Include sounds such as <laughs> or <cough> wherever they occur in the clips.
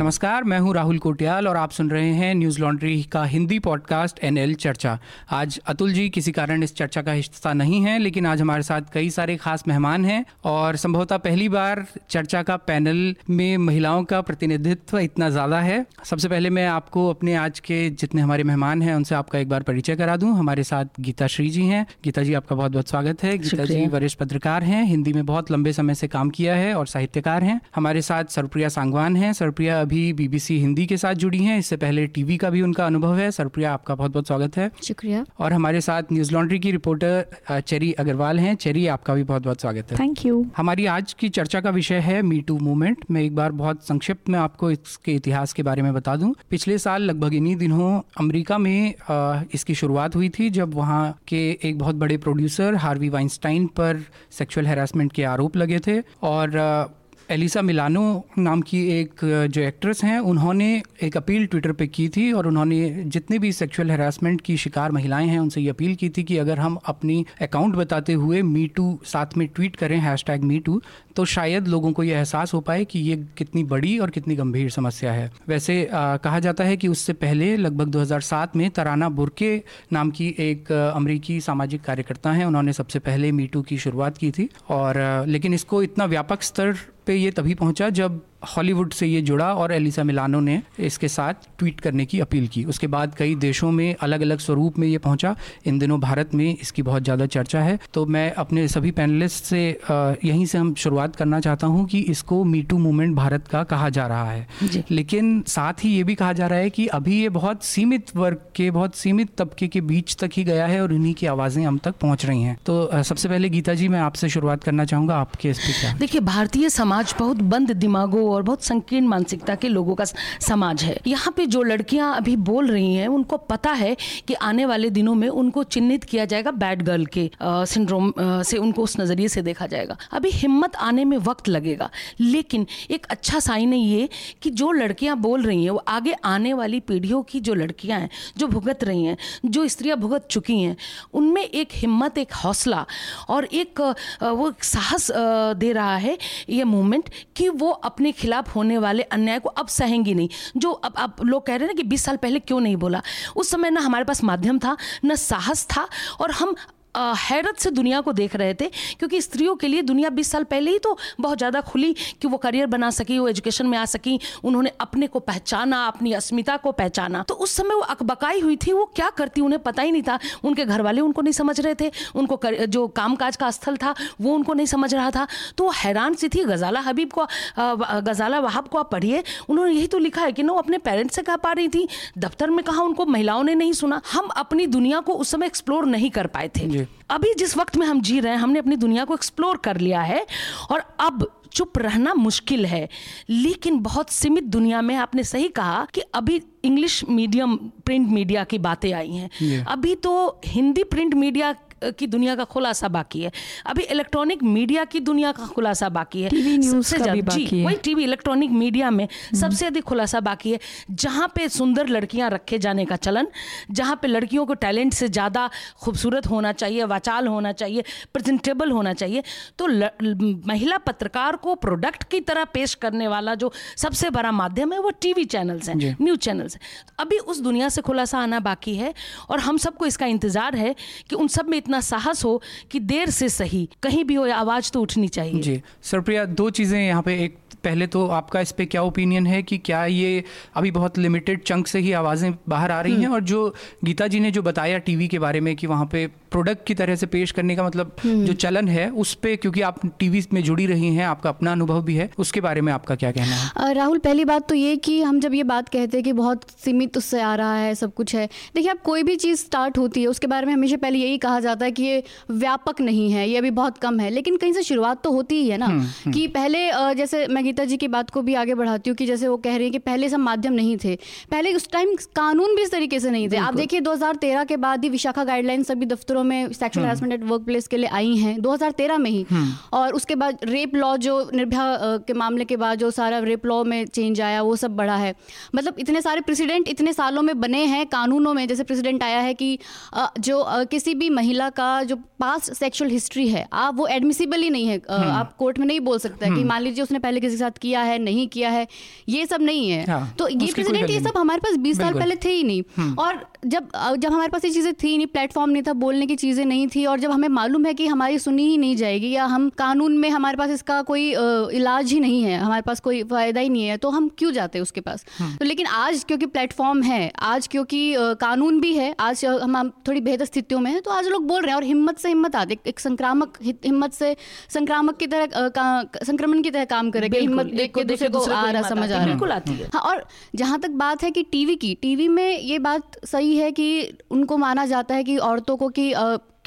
नमस्कार मैं हूँ राहुल कोटियाल और आप सुन रहे हैं न्यूज़ लॉन्ड्री का हिंदी पॉडकास्ट एनएल चर्चा। आज अतुल जी किसी कारण इस चर्चा का हिस्सा नहीं है लेकिन आज हमारे साथ कई सारे खास मेहमान हैं और संभवतः पहली बार चर्चा का पैनल में महिलाओं का प्रतिनिधित्व इतना ज़्यादा है। सबसे पहले मैं आपको अपने आज के जितने हमारे मेहमान हैं उनसे आपका एक बार परिचय करा दूँ। हमारे साथ गीता श्री जी हैं। गीता जी आपका बहुत बहुत स्वागत है। गीता जी वरिष्ठ पत्रकार हैं हिंदी में बहुत लंबे समय से काम किया है और साहित्यकार हैं। हमारे साथ सरप्रिया सांगवान हैं। सरप्रिया अभी बीबीसी हिंदी के साथ जुड़ी हैं। इससे पहले टीवी का भी उनका अनुभव है। सरप्रिया आपका बहुत बहुत स्वागत है। शुक्रिया। और हमारे साथ न्यूज़ लॉन्ड्री की रिपोर्टर चेरी अग्रवाल हैं। चेरी आपका भी बहुत बहुत स्वागत है। थैंक यू हमारी आज की चर्चा का विषय है मी टू मूवमेंट मैं एक बार बहुत संक्षिप्त में आपको इसके इतिहास के बारे में बता दूँ। पिछले साल लगभग इन्हीं दिनों अमेरिका में इसकी शुरुआत हुई थी जब वहाँ के एक बहुत बड़े प्रोड्यूसर हार्वी वाइंस्टाइन पर सेक्सुअल हेरासमेंट के आरोप लगे थे। और एलिसा मिलानो नाम की एक जो एक्ट्रेस हैं उन्होंने एक अपील ट्विटर पे की थी और उन्होंने जितने भी सेक्सुअल हरासमेंट की शिकार महिलाएँ हैं उनसे ये अपील की थी कि अगर हम अपनी अकाउंट बताते हुए मी टू साथ में ट्वीट करें हैश टैग मी टू तो शायद लोगों को ये एहसास हो पाए कि ये कितनी बड़ी और कितनी गंभीर समस्या है। वैसे आ, कहा जाता है कि उससे पहले लगभग 2007 में तराना बुरके नाम की एक अमरीकी सामाजिक कार्यकर्ता हैं उन्होंने सबसे पहले मीटू की शुरुआत की थी और लेकिन इसको इतना व्यापक स्तर पे ये तभी पहुँचा जब हॉलीवुड से ये जुड़ा और एलिसा मिलानो ने इसके साथ ट्वीट करने की अपील की। उसके बाद कई देशों में अलग अलग स्वरूप में ये पहुँचा। इन दिनों भारत में इसकी बहुत ज़्यादा चर्चा है। तो मैं अपने सभी पैनलिस्ट से यहीं से हम शुरुआत करना चाहता हूँ कि इसको मीटू मूवमेंट भारत का कहा जा रहा है। लेकिन साथ ही ये भी कहा जा रहा है कि अभी ये बहुत सीमित वर्ग के बहुत सीमित तबके के बीच तक ही गया है और उन्हीं की आवाज़ें हम तक पहुँच रही हैं। तो सबसे पहले गीता जी मैं आपसे शुरुआत करना चाहूँगा। आपके इस पर क्या? देखिए भारतीय समाज बहुत बंद दिमागों और बहुत संकीर्ण मानसिकता के लोगों का समाज है। यहाँ पे जो लड़कियाँ अभी बोल रही हैं, उनको पता है कि आने वाले दिनों में उनको चिन्हित किया जाएगा बैड गर्ल के सिंड्रोम से उनको उस नज़रिए से देखा जाएगा। अभी हिम्मत आने में वक्त लगेगा, लेकिन एक अच्छा साइन है ये कि जो लड़कियाँ बोल रही हैं, वो आगे आने वाली पीढ़ियों की जो लड़कियाँ हैं, जो भुगत रही हैं, जो स्त्रियाँ भुगत चुकी हैं, उनमें एक हिम्मत, एक हौसला और एक वो साहस दे रहा है ये मूवमेंट कि वो अपने खिलाफ होने वाले अन्याय को अब सहेंगी नहीं। जो अब आप लोग कह रहे हैं ना कि 20 साल पहले क्यों नहीं बोला? उस समय ना हमारे पास माध्यम था, न साहस था, और हम हैरत से दुनिया को देख रहे थे क्योंकि स्त्रियों के लिए दुनिया बीस साल पहले ही तो बहुत ज़्यादा खुली कि वो करियर बना सकी वो एजुकेशन में आ सकी उन्होंने अपने को पहचाना अपनी अस्मिता को पहचाना। तो उस समय वो अकबकाई हुई थी वो क्या करती उन्हें पता ही नहीं था। उनके घर वाले उनको नहीं समझ रहे थे उनको कर, जो कामकाज का स्थल था वो उनको नहीं समझ रहा था। तो वो हैरान सी थी गजाला हबीब को गजाला वहाब को आप पढ़िए उन्होंने यही तो लिखा है कि ना वो अपने पेरेंट्स से कह पा रही थी दफ्तर में कहा उनको महिलाओं ने नहीं सुना। हम अपनी दुनिया को उस समय एक्सप्लोर नहीं कर पाए थे। अभी जिस वक्त में हम जी रहे हैं हमने अपनी दुनिया को एक्सप्लोर कर लिया है और अब चुप रहना मुश्किल है। लेकिन बहुत सीमित दुनिया में आपने सही कहा कि अभी इंग्लिश मीडियम प्रिंट मीडिया की बातें आई हैं। अभी तो हिंदी प्रिंट मीडिया की दुनिया का खुलासा बाकी है। अभी इलेक्ट्रॉनिक मीडिया की दुनिया का खुलासा बाकी है। है। वही टीवी इलेक्ट्रॉनिक मीडिया में। सबसे अधिक खुलासा बाकी है। जहाँ पे सुंदर लड़कियाँ रखे जाने का चलन जहाँ पे लड़कियों को टैलेंट से ज़्यादा खूबसूरत होना चाहिए वाचाल होना चाहिए प्रेजेंटेबल होना चाहिए तो महिला पत्रकार को प्रोडक्ट की तरह पेश करने वाला जो सबसे बड़ा माध्यम है वो टीवी चैनल्स हैं न्यूज़ चैनल्स हैं। अभी उस दुनिया से खुलासा आना बाकी है और हम सबको इसका इंतज़ार है कि उन सब में इतना साहस हो कि देर से सही कहीं भी हो आवाज़ तो उठनी चाहिए। जी। सरप्रिया दो चीज़ें यहाँ पे एक पहले तो आपका इस पे क्या ओपिनियन है कि क्या ये अभी बहुत लिमिटेड चंक से ही आवाज़ें बाहर आ रही हैं? हम्म। और जो गीता जी ने जो बताया टीवी के बारे में कि वहाँ पे प्रोडक्ट की तरह से पेश करने का मतलब हम्म। जो चलन है उस पर क्योंकि आप टीवी में जुड़ी रही हैं आपका अपना अनुभव भी है उसके बारे में आपका क्या कहना है? राहुल पहली बात तो ये कि हम जब ये बात कहते हैं कि बहुत सीमित उससे आ रहा है सब कुछ है देखिए आप कोई भी चीज़ स्टार्ट होती है उसके बारे में हमेशा पहले यही कहा जाता है कि ये व्यापक नहीं है ये अभी बहुत कम है लेकिन कहीं से शुरुआत तो होती ही है ना हम्म, कि पहले जैसे मैं गीता जी की बात को भी आगे बढ़ाती हूँ कि जैसे वो कह रही है कि पहले सब माध्यम नहीं थे पहले उस टाइम कानून भी इस तरीके से नहीं थे। आप देखिए 2013 के बाद ही विशाखा गाइडलाइन सभी दफ्तरों पेपरों में sexual harassment at work place के लिए आई हैं 2013 में ही। और उसके बाद रेप लॉ जो निर्भया के मामले के बाद जो सारा रेप लॉ में चेंज आया वो सब बढ़ा है। मतलब इतने सारे प्रेसिडेंट इतने सालों में बने हैं कानूनों में। जैसे प्रेसिडेंट आया है कि जो किसी भी महिला का जो पास्ट सेक्सुअल हिस्ट्री है आप वो एडमिसिबल ही नहीं है। आप कोर्ट में नहीं बोल सकते कि मान लीजिए उसने पहले किसी के साथ किया है नहीं किया है ये सब नहीं है। हाँ, तो ये प्रेसिडेंट ये सब हमारे पास बीस साल पहले थे ही नहीं। और जब जब हमारे पास ये चीज़ें थी नहीं प्लेटफॉर्म नहीं था बोलने की चीज़ें नहीं थी और जब हमें मालूम है कि हमारी सुनी ही नहीं जाएगी या हम कानून में हमारे पास इसका कोई इलाज ही नहीं है हमारे पास कोई फ़ायदा ही नहीं है तो हम क्यों जाते हैं उसके पास? तो लेकिन आज क्योंकि प्लेटफॉर्म है आज क्योंकि कानून भी है आज हम थोड़ी बेहतर स्थितियों में हैं तो आज लोग बोल रहे हैं और हिम्मत से हिम्मत आते एक- संक्रामक हिम्मत से संक्रामक की तरह संक्रमण की तरह काम करेगा हिम्मत देख के दूसरे को आ रहा समझ आ रहा बिल्कुल आती है। हाँ और जहाँ तक बात है कि टीवी की टीवी में ये बात सही है कि उनको माना जाता है कि औरतों को कि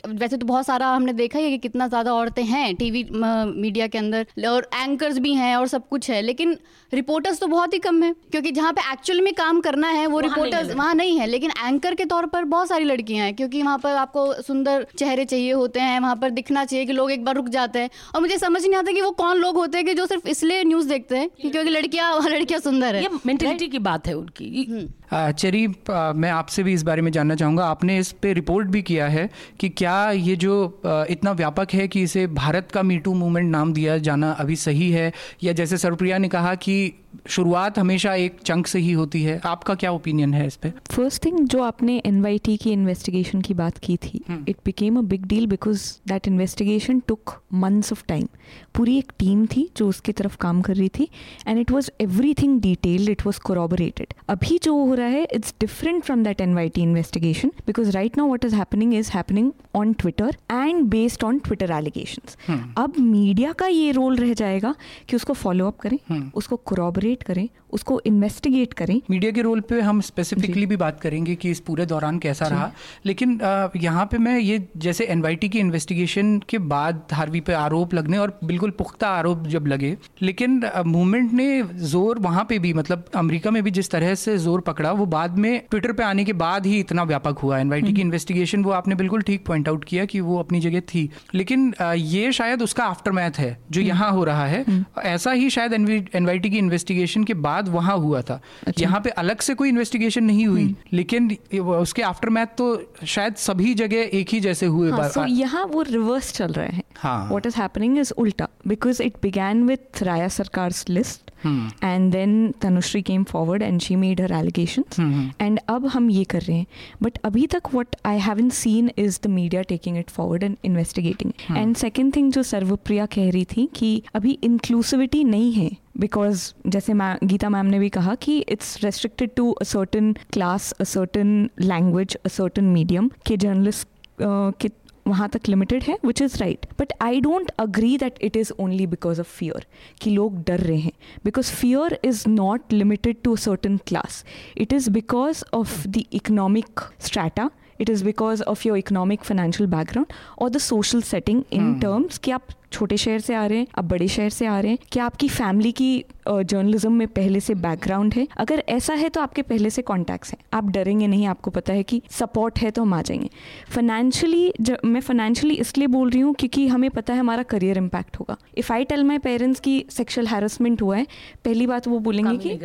वैसे तो बहुत सारा हमने देखा ही है कि कितना ज़्यादा औरतें हैं टीवी मीडिया के अंदर और एंकर्स भी हैं और सब कुछ है लेकिन रिपोर्टर्स तो बहुत ही कम है क्योंकि जहाँ पे एक्चुअल में काम करना है वो रिपोर्टर्स वहाँ नहीं है लेकिन एंकर के तौर पर बहुत सारी लड़कियाँ हैं क्योंकि वहाँ पर आपको सुंदर चेहरे चाहिए होते हैं वहाँ पर दिखना चाहिए कि लोग एक बार रुक जाते हैं और मुझे समझ नहीं आता कि वो कौन लोग होते हैं कि जो सिर्फ़ इसलिए न्यूज़ देखते हैं क्योंकि लड़कियाँ <laughs> लड़कियाँ सुंदर है। मेंटेलिटी की बात है उनकी चेरी मैं आपसे भी इस बारे में जानना चाहूँगा। आपने इस पर रिपोर्ट भी किया है कि क्या ये जो इतना व्यापक है कि इसे भारत का मीटू मूवमेंट नाम दिया जाना अभी सही है? या जैसे सरप्रिया ने कहा कि शुरुआत हमेशा एक चंक से ही होती है। आपका क्या ओपिनियन है इस पे? फ़र्स्ट थिंग जो आपने एन की इन्वेस्टिगेशन की बात की थी it became a big deal because that investigation took months of time पूरी एक टीम थी जो उसकी तरफ़ काम कर रही थी and it was everything detailed it was corroborated अभी जो हो रहा है it's different from that an investigation because right now what is happening is happening on Twitter and based on Twitter allegation अब मीडिया का ये रोल रह जाएगा कि उसको फॉलो अप करें उसको कोरोबरेट करें उसको इन्वेस्टिगेट करें। मीडिया के रोल पे हम स्पेसिफिकली भी बात करेंगे कि इस पूरे दौरान कैसा रहा। लेकिन यहाँ पे मैं ये जैसे एनवाईटी की इन्वेस्टिगेशन के बाद हार्वी पे आरोप लगने और बिल्कुल पुख्ता आरोप जब लगे लेकिन मूवमेंट ने ज़ोर वहाँ पे भी मतलब अमेरिका में भी जिस तरह से ज़ोर पकड़ा वो बाद में ट्विटर पे आने के बाद ही इतना व्यापक हुआ। एन की इन्वेस्टिगेशन वो आपने बिल्कुल ठीक पॉइंट आउट किया कि वो अपनी जगह थी। लेकिन ये शायद उसका आफ्टर है जो यहाँ हो रहा है। ऐसा ही शायद एन की इन्वेस्टिगेशन के बाद वहाँ हुआ था अच्छा। यहाँ पे अलग से कोई इन्वेस्टिगेशन नहीं हुई लेकिन उसके आफ्टर तो शायद सभी जगह एक ही जैसे हुए हाँ, so यहाँ वो रिवर्स चल रहे हैं हाँ। वॉट इज़ हैपनिंग इज़ उल्टा because it began with Raya Sarkar list and then Tanushree came forward and she made her allegation and अब हम ये कर रहे हैं। बट अभी तक what I haven't seen is the media taking it forward and investigating and second thing जो सर्वप्रिया कह रही थी कि अभी इंक्लूसिविटी नहीं है। बिकॉज़ जैसे मै गीता मैम ने भी कहा कि it's restricted to a certain class a certain language a certain medium के जर्नलिस्ट के वहाँ तक लिमिटेड है which is right but I don't agree that it is only because of fear कि लोग डर रहे हैं. Because fear is not limited to certain class it is because of the economic strata it is because of your economic financial background और the social setting in terms कि आप छोटे शहर से आ रहे हैं आप बड़े शहर से आ रहे हैं क्या आपकी फैमिली की जर्नलिज्म में पहले से बैकग्राउंड है। अगर ऐसा है तो आपके पहले से कॉन्टैक्ट्स हैं। आप डरेंगे नहीं आपको पता है कि सपोर्ट है तो हम आ जाएँगे। फाइनेंशियली मैं फाइनेंशियली इसलिए बोल रही हूँ क्योंकि हमें पता है हमारा करियर इम्पैक्ट होगा। If I tell my parents की सेक्शुअल हैरेसमेंट हुआ है पहली बात वो बोलेंगे कि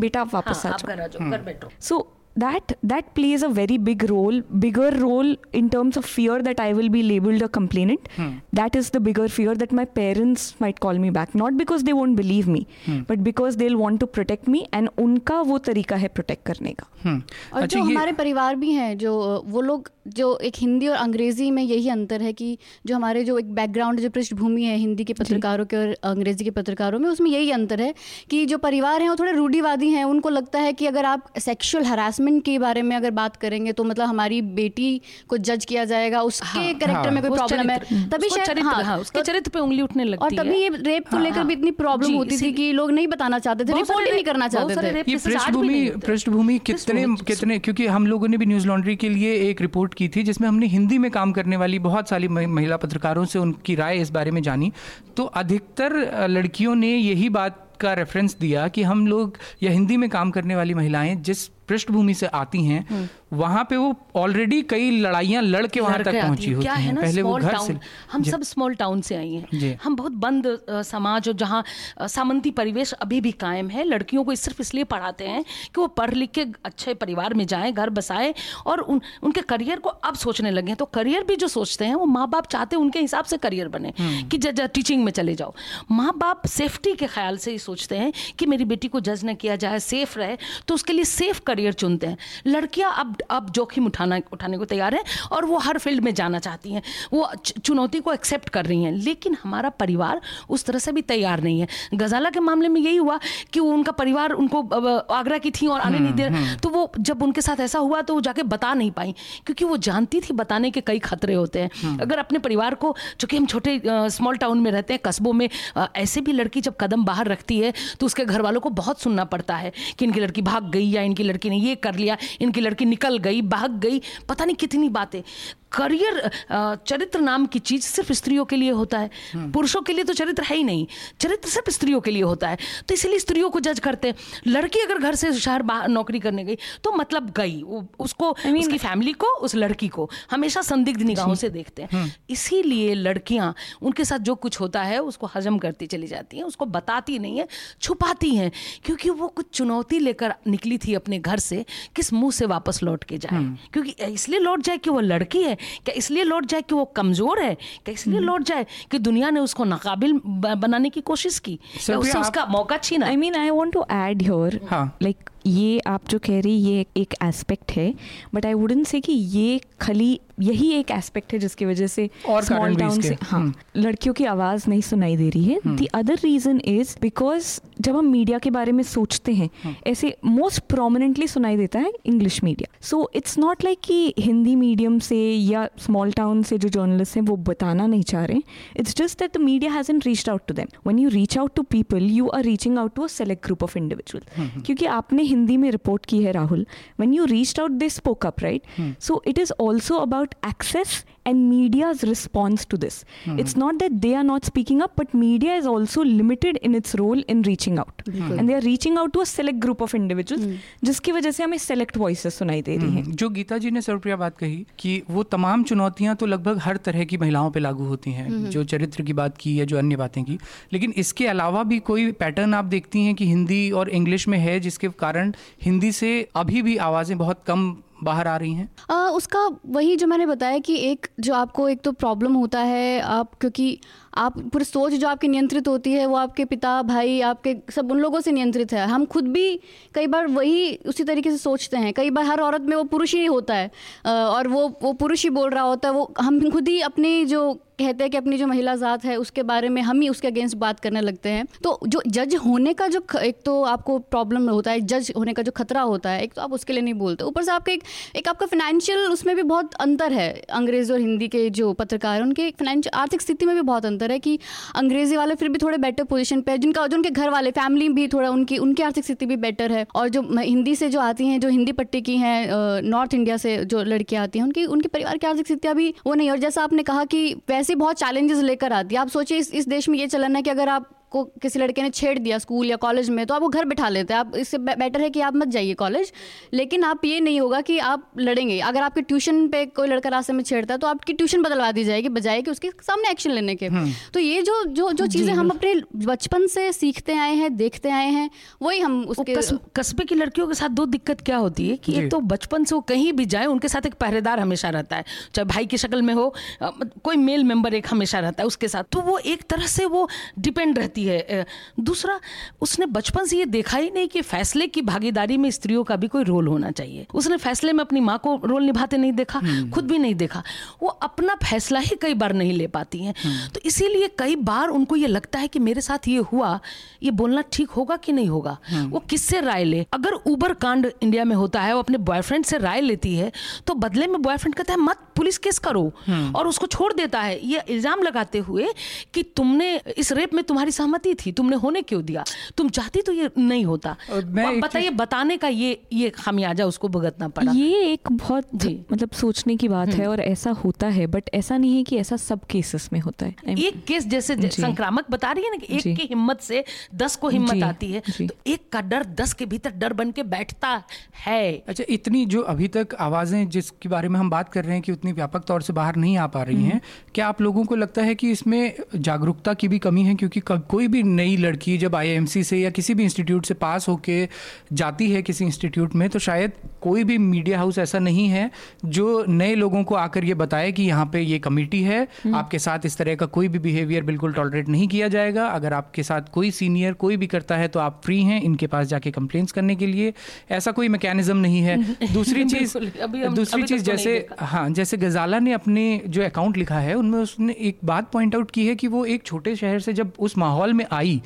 बेटा आप वापस हाँ, आ जाओ। घर that that plays a very big role bigger role in terms of fear that i will be labeled a complainant hmm. that is the bigger fear that my parents might call me back not because they won't believe me hmm. but because they'll want to protect me and उनका वो तरीका है protect करने का हम्म, और अच्छा जो हमारे परिवार भी हैं जो अ, वो लोग जो एक हिंदी और अंग्रेज़ी में यही अंतर है कि जो हमारे जो एक बैकग्राउंड जो पृष्ठभूमि है हिंदी के पत्रकारों के और अंग्रेज़ी के पत्रकारों में उसमें यही अंतर है कि जो परिवार हैं वो थोड़े रूढ़ीवादी हैं उनको लगता है कि अगर आप सेक्सुअल हरासमेंट के बारे में अगर बात करेंगे तो मतलब हमारी बेटी को जज किया जाएगा उसके हाँ, कैरेक्टर में कोई प्रॉब्लम है? तभी शायद चरित्र हाँ उसके तो- चरित्र पे उंगली उठने लगती है तभी ये रेप को हाँ, लेकर हाँ। भी इतनी प्रॉब्लम होती थी कि लोग नहीं बताना चाहते थे रिपोर्ट ही नहीं करना चाहते थे। ये पृष्ठभूमि पृष्ठभूमि कितने कितने क्योंकि हम लोगों ने भी न्यूज़ लॉन्ड्री के लिए एक रिपोर्ट की थी जिसमें हमने हिंदी में काम करने वाली बहुत सारी महिला पत्रकारों से उनकी राय इस बारे में जानी। तो अधिकतर लड़कियों ने यही बात का रेफरेंस दिया कि हम लोग या हिंदी में काम करने वाली महिलाएँ जिस पृष्ठभूमि से आती हैं हम्म। वहाँ पे वो ऑलरेडी कई लड़ाइयाँ लड़ के वहाँ तक पहुँची होती हैं है। पहले वो घर से हम सब स्मॉल टाउन से आई हैं। हम बहुत बंद समाज और जहाँ सामंती परिवेश अभी भी कायम है। लड़कियों को सिर्फ़ इसलिए पढ़ाते हैं कि वो पढ़ लिख के अच्छे परिवार में जाएँ घर बसाएँ और उन, उनके करियर को अब सोचने लगे। तो करियर भी जो सोचते हैं वो माँ बाप चाहते हैं उनके हिसाब से करियर बने हम्म। कि जज टीचिंग में चले जाओ। माँ बाप सेफ्टी के ख्याल से ही सोचते हैं कि मेरी बेटी को जज न किया जाए सेफ़ रहे तो उसके लिए सेफ़ करियर चुनते हैं। लड़कियाँ अब अब जोखिम उठाना उठाने को तैयार हैं और वो हर फ़ील्ड में जाना चाहती हैं। वो चुनौती को एक्सेप्ट कर रही हैं लेकिन हमारा परिवार उस तरह से भी तैयार नहीं है। गजाला के मामले में यही हुआ कि उनका परिवार उनको आगरा की थी और आने नहीं दे रहे। तो वो जब उनके साथ ऐसा हुआ तो वो जाके बता नहीं पाई क्योंकि वो जानती थी बताने के कई खतरे होते हैं। अगर अपने परिवार को चूँकि हम छोटे स्मॉल टाउन में रहते हैं कस्बों में ऐसे भी लड़की जब कदम बाहर रखती है तो उसके घर वालों को बहुत सुनना पड़ता है कि इनकी लड़की भाग गई या इनकी लड़की ने ये कर लिया इनकी लड़की निकल गई भाग गई पता नहीं कितनी बातें। करियर चरित्र नाम की चीज़ सिर्फ़ स्त्रियों के लिए होता है। पुरुषों के लिए तो चरित्र है ही नहीं। चरित्र सिर्फ़ स्त्रियों के लिए होता है। तो इसलिए स्त्रियों को जज करते हैं। लड़की अगर घर से शहर बाहर नौकरी करने गई तो मतलब गई। उसको उसकी फैमिली को उस लड़की को। हमेशा संदिग्ध निगाहों से देखते हैं। इसीलिए लड़कियाँ उनके साथ जो कुछ होता है उसको हजम करती चली जाती हैं उसको बताती नहीं है छुपाती हैं। क्योंकि वो कुछ चुनौती लेकर निकली थी अपने घर से किस मुँह से वापस लौट के जाए। क्योंकि इसलिए लौट जाए कि वो लड़की है? क्या इसलिए लौट जाए कि वो कमज़ोर है? क्या इसलिए लौट जाए कि दुनिया ने उसको नाकाबिल बनाने की कोशिश की? उससे उसका मौका छीना? I mean I want to add here हाँ। लाइक ये आप जो कह रही ये एक एस्पेक्ट है बट आई वुडन से कि ये खाली यही एक एस्पेक्ट है जिसकी वजह से और स्मॉल टाउन से हाँ हम्म। लड़कियों की आवाज़ नहीं सुनाई दे रही है। The other reason is because जब हम मीडिया के बारे में सोचते हैं ऐसे मोस्ट प्रोमिनेंटली सुनाई देता है English media so it's not like कि हिंदी मीडियम से या स्मॉल टाउन से जो जर्नलिस्ट हैं वो बताना नहीं चाह रहे it's just that the media hasn't reached out to them when you reach out to people you are reaching out to a select group of individual क्योंकि आपने हिंदी में रिपोर्ट की है Rahul. When you reach out this spoke up right so it is also about access and media's response to this. Mm-hmm. It's not that they are not speaking up, but media is also limited in its role in reaching out. Mm-hmm. And they are reaching out to a select group of individuals, mm-hmm. जिसकी वजह से हमें select voices सुनाई दे रही हैं हम्म, जो गीता जी ने सर्वप्रिया बात कही कि वो तमाम चुनौतियाँ तो लगभग हर तरह की महिलाओं पे लागू होती हैं जो चरित्र की बात की या जो अन्य बातें की लेकिन इसके अलावा भी कोई पैटर्न आप देखती हैं कि हिंदी और इंग्लिश में है जिसके कारण हिंदी से अभी भी आवाज़ें बहुत कम बाहर आ रही हैं? आ, उसका वही जो मैंने बताया कि एक जो आपको एक तो प्रॉब्लम होता है आप क्योंकि आप पूरी सोच जो आपकी नियंत्रित होती है वो आपके पिता भाई आपके सब उन लोगों से नियंत्रित है। हम खुद भी कई बार वही उसी तरीके से सोचते हैं। कई बार हर औरत में वो पुरुष ही होता है और वो वो पुरुष ही बोल रहा होता है वो हम खुद ही अपनी जो कहते हैं कि अपनी जो महिला ज़ात है, उसके बारे में हम ही उसके अगेंस्ट बात करने लगते हैं। तो जो जज होने का जो एक तो आपको प्रॉब्लम होता है जज होने का जो खतरा होता है, एक तो आप उसके लिए नहीं बोलते। ऊपर से आपका एक एक आपका फाइनेंशियल उसमें भी बहुत अंतर है, अंग्रेज़ी और हिंदी के जो पत्रकार हैं, उनके फाइनेंशियल आर्थिक स्थिति में भी बहुत अंतर है कि अंग्रेज़ी वाले फिर भी थोड़े बेटर पोजीशन पे है, जिनका, जो उनके घर वाले फैमिली भी थोड़ा, उनकी उनकी आर्थिक स्थिति भी बेटर है। और जो हिंदी से जो आती हैं, जो हिंदी पट्टी की हैं नॉर्थ इंडिया से जो लड़कियाँ आती हैं, उनकी, उनके परिवार की आर्थिक स्थितियाँ भी वो नहीं और जैसा आपने कहा कि वैसे बहुत चैलेंजेस लेकर आती है। आप सोचिए इस, इस देश में ये चलन है कि अगर आप को किसी लड़के ने छेड़ दिया स्कूल या कॉलेज में तो आप वो घर बिठा लेते हैं। आप इससे बेटर है कि आप मत जाइए कॉलेज। लेकिन आप ये नहीं होगा कि आप लड़ेंगे। अगर आपके ट्यूशन पे कोई लड़का रास्ते में छेड़ता है तो आपकी ट्यूशन बदलवा दी जाएगी बजाय कि उसके सामने एक्शन लेने के। तो ये जो जो जो चीज़ें हम अपने बचपन से सीखते आए हैं देखते आए हैं वही हम उसके कस्बे की लड़कियों के साथ दो दिक्कत क्या होती है कि। एक तो बचपन से वो कहीं भी जाए उनके साथ एक पहरेदार हमेशा रहता है। चाहे भाई की शक्ल में हो कोई मेल मेंबर एक हमेशा रहता है उसके साथ। तो वो एक तरह से वो डिपेंड रहती है। दूसरा उसने बचपन से ये देखा ही नहीं कि फैसले की भागीदारी में स्त्रियों का भी कोई रोल होना चाहिए। उसने फैसले में अपनी माँ को रोल निभाते नहीं देखा खुद भी नहीं देखा। वो अपना फैसला ही कई बार नहीं ले पाती हैं। तो इसीलिए कई बार उनको ये लगता है कि मेरे साथ ये हुआ ये बोलना ठीक होगा कि नहीं होगा? वो किससे राय ले? अगर उबर कांड इंडिया में होता है वो अपने बॉयफ्रेंड से राय लेती है तो बदले में बॉयफ्रेंड कहता है मत पुलिस केस करो। और उसको छोड़ देता है। ये इल्ज़ाम लगाते हुए कि तुमने इस रेप में तुम्हारी सहमति थी तुमने होने क्यों दिया? तुम चाहती तो ये नहीं होता। बताइए बताने का ये ये खामियाजा उसको भुगतना पड़ा। ये एक बहुत मतलब सोचने की बात है और ऐसा होता है बट ऐसा नहीं है कि ऐसा सब केसेस में होता है। एक केस जैसे संक्रामक बता रही है ना कि एक की हिम्मत से दस को हिम्मत आती है तो एक का डर दस के भीतर डर बन के बैठता है। अच्छा इतनी जो अभी तक आवाज़ें जिसके बारे में हम बात कर रहे हैं कि उतनी व्यापक तौर से बाहर नहीं आ पा रही हैं। क्या आप लोगों को लगता है कि इसमें जागरूकता की भी कमी है? क्योंकि कोई भी नई लड़की जब आईएमसी से या किसी भी इंस्टीट्यूट से पास होके जाती है किसी इंस्टीट्यूट में तो शायद कोई भी मीडिया हाउस ऐसा नहीं है जो नए लोगों को आकर ये बताए कि यहाँ पे ये कमेटी है आपके साथ इस तरह का कोई भी बिहेवियर बिल्कुल टॉलरेट नहीं किया जाएगा। अगर आपके साथ कोई सीनियर कोई भी करता है तो आप फ्री हैं इनके पास जाके कंप्लेंट्स करने के लिए। ऐसा कोई मैकेनिज्म नहीं है। दूसरी <laughs> चीज़ अभी दूसरी चीज़ तो जैसे हाँ जैसे गजाला ने अपने जो अकाउंट लिखा है, उनमें उसने एक बात पॉइंट आउट की है कि वो एक छोटे शहर से जब उस माहौल में आई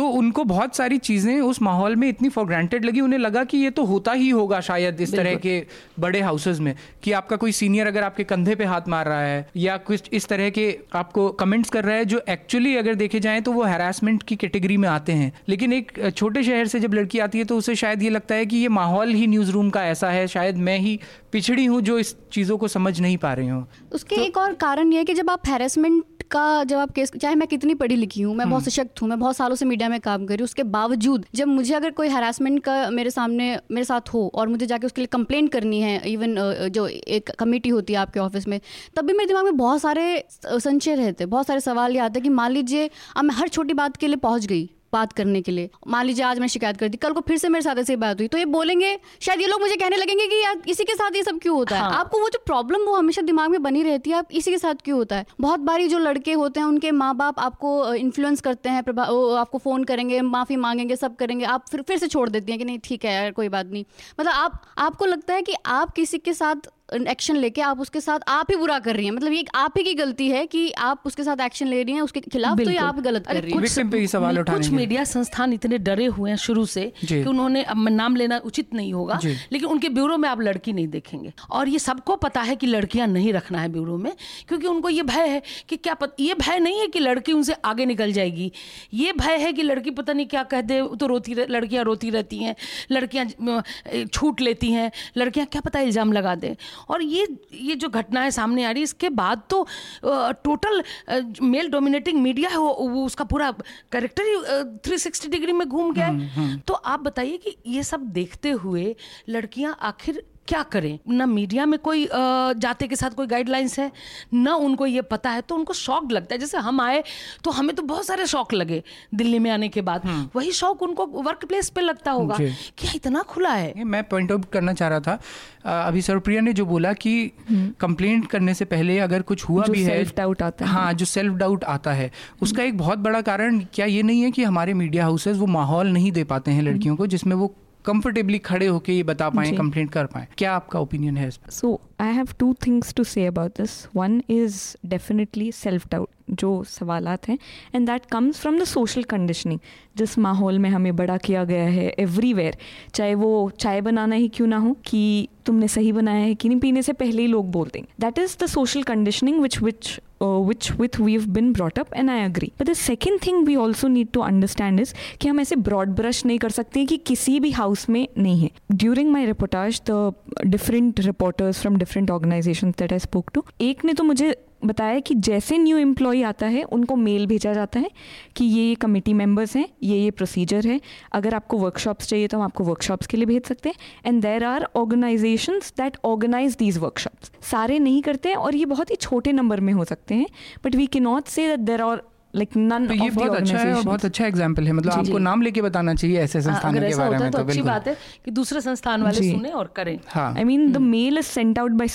तो उनको बहुत सारी चीज़ें उस माहौल में इतनी फॉर ग्रांटेड लगी उन्हें लगा कि ये तो होता ही होगा शायद इस तरह के बड़े हाउसेज में कि आपका कोई सीनियर अगर आपके कंधे पे हाथ मार रहा है या कुछ इस तरह के आपको कमेंट्स कर रहा है जो एक्चुअली अगर देखे जाएँ तो वो हैरासमेंट की कैटेगरी में आते हैं। लेकिन एक छोटे शहर से जब लड़की आती है तो उसे शायद ये लगता है कि ये माहौल ही न्यूज़ रूम का ऐसा है शायद मैं ही पिछड़ी हूँ जो इस चीज़ों को समझ नहीं पा रही हूँ। उसके एक और कारण ये है कि जब आप हैरेसमेंट का जब आप केस चाहे मैं कितनी पढ़ी लिखी हूँ मैं बहुत सशक्त हूँ मैं बहुत सालों से मीडिया में काम कर रही हूँ उसके बावजूद जब मुझे अगर कोई हरासमेंट का मेरे सामने मेरे साथ हो और मुझे जाके उसके लिए कंप्लेन करनी है इवन जो एक कमेटी होती है आपके ऑफ़िस में तब भी मेरे दिमाग में बहुत सारे संचय रहते बहुत सारे सवाल ये आते कि मान लीजिए अब मैं हर छोटी बात के लिए पहुँच गई। बात करने के लिए। मान लीजिए आज मैं शिकायत कर दी कल को फिर से मेरे साथ ऐसी बात हुई तो ये बोलेंगे शायद ये लोग मुझे कहने लगेंगे कि यार इसी के साथ ये सब क्यों होता है? हाँ। आपको वो जो प्रॉब्लम वो हमेशा दिमाग में बनी रहती है आप इसी के साथ क्यों होता है? बहुत बारी जो लड़के होते हैं उनके माँ बाप आपको इन्फ्लुएंस करते हैं आपको फ़ोन करेंगे माफ़ी मांगेंगे सब करेंगे आप फिर फिर से छोड़ देती हैं कि नहीं ठीक है यार कोई बात नहीं। मतलब आप आपको लगता है कि आप किसी के साथ एक्शन लेके आप उसके साथ आप ही बुरा कर रही हैं। मतलब ये आप ही की गलती है कि आप उसके साथ एक्शन ले रही हैं उसके खिलाफ तो ये आप गलत कर रही हैं। सवाल कुछ मीडिया संस्थान इतने डरे हुए हैं शुरू से कि उन्होंने अब नाम लेना उचित नहीं होगा लेकिन उनके ब्यूरो में आप लड़की नहीं देखेंगे। और ये सबको पता है कि लड़कियाँ नहीं रखना है ब्यूरो में क्योंकि उनको ये भय है कि क्या पत, ये भय नहीं है कि लड़की उनसे आगे निकल जाएगी। ये भय है कि लड़की पता नहीं क्या कह दे तो रोती लड़कियाँ रोती रहती हैं लड़कियाँ छूट लेती हैं लड़कियाँ क्या पता इल्ज़ाम लगा दें। और ये ये जो घटनाएँ सामने आ रही है इसके बाद तो टोटल मेल डोमिनेटिंग मीडिया है वो, वो उसका पूरा करेक्टर ही थ्री सिक्सटी डिग्री में घूम गया है। तो आप बताइए कि ये सब देखते हुए लड़कियाँ आखिर क्या करें? ना मीडिया में कोई जाते के साथ कोई गाइडलाइंस है ना उनको ये पता है तो उनको शौक लगता है। जैसे हम आए तो हमें तो बहुत सारे शौक लगे दिल्ली में आने के बाद। वही शौक उनको वर्क प्लेस पे लगता होगा जी। क्या इतना खुला है। मैं पॉइंट आउट करना चाह रहा था। अभी सरप्रिया ने जो बोला कि कंप्लेंट करने से पहले अगर कुछ हुआ भी है self-doubt आता है। हाँ जो सेल्फ डाउट आता है उसका एक बहुत बड़ा कारण क्या ये नहीं है कि हमारे मीडिया हाउसेज वो माहौल नहीं दे पाते हैं लड़कियों को जिसमें वो कंफर्टेबली खड़े होके ये बता पाए कंप्लेंट कर पाए। क्या आपका ओपिनियन है so I have two things to say about this one is definitely self doubt जो सवालात हैं and that comes from the social conditioning जिस माहौल में हमें बड़ा किया गया है एवरीवेयर चाहे वो चाय बनाना ही क्यों ना हो, कि तुमने सही बनाया है कि नहीं, पीने से पहले ही लोग बोल देंगे। That is the social conditioning which which which with we have been brought up and I agree but the second thing we also need to understand is कि हम ऐसे ब्रॉड ब्रश नहीं कर सकते कि किसी भी हाउस में नहीं है। During my reportage the different reporters from different organization that I spoke to एक ने तो मुझे बताया कि जैसे न्यू एम्प्लॉय आता है उनको मेल भेजा जाता है कि ये ये कमेटी मेंबर्स हैं ये ये प्रोसीजर है। अगर आपको वर्कशॉप्स चाहिए तो हम आपको वर्कशॉप्स के लिए भेज सकते हैं। And there are organizations that organize these workshops सारे नहीं करते हैं और ये बहुत ही छोटे नंबर में हो सकते हैं। But we can not say that there are like none तो ये बहुत अच्छा है और बहुत अच्छा एग्ज़ाम्पल है। मतलब आपको नाम लेके बताना चाहिए ऐसे संस्थान के बारे में तो तो अच्छी बात है कि दूसरे संस्थान वाले सुने और करें। हाँ। I mean, the mail is sent out by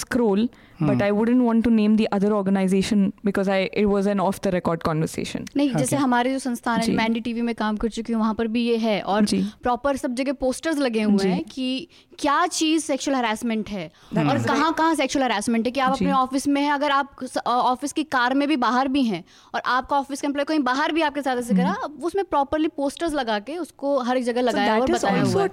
scroll, but I wouldn't want to name the other organization because I it was an off the record conversation. नहीं जैसे हमारे जो संस्थान है। मैं टीवी में काम कर चुकी हूँ वहाँ पर भी ये है और। प्रॉपर सब जगह पोस्टर्स लगे हुए हैं कि क्या चीज़ सेक्सुअल हरासमेंट है और कहाँ कहाँ सेक्सुअल हरासमेंट है कि आप अपने ऑफ़िस में हैं अगर आप ऑफ़िस की कार में भी बाहर भी हैं और आपका ऑफ़िस का एम्प्लॉय कहीं बाहर भी आपके साथ ऐसे करा उसमें प्रॉपरली पोस्टर्स लगा के उसको हर एक जगह लगाया और that is बताया हुआ a है।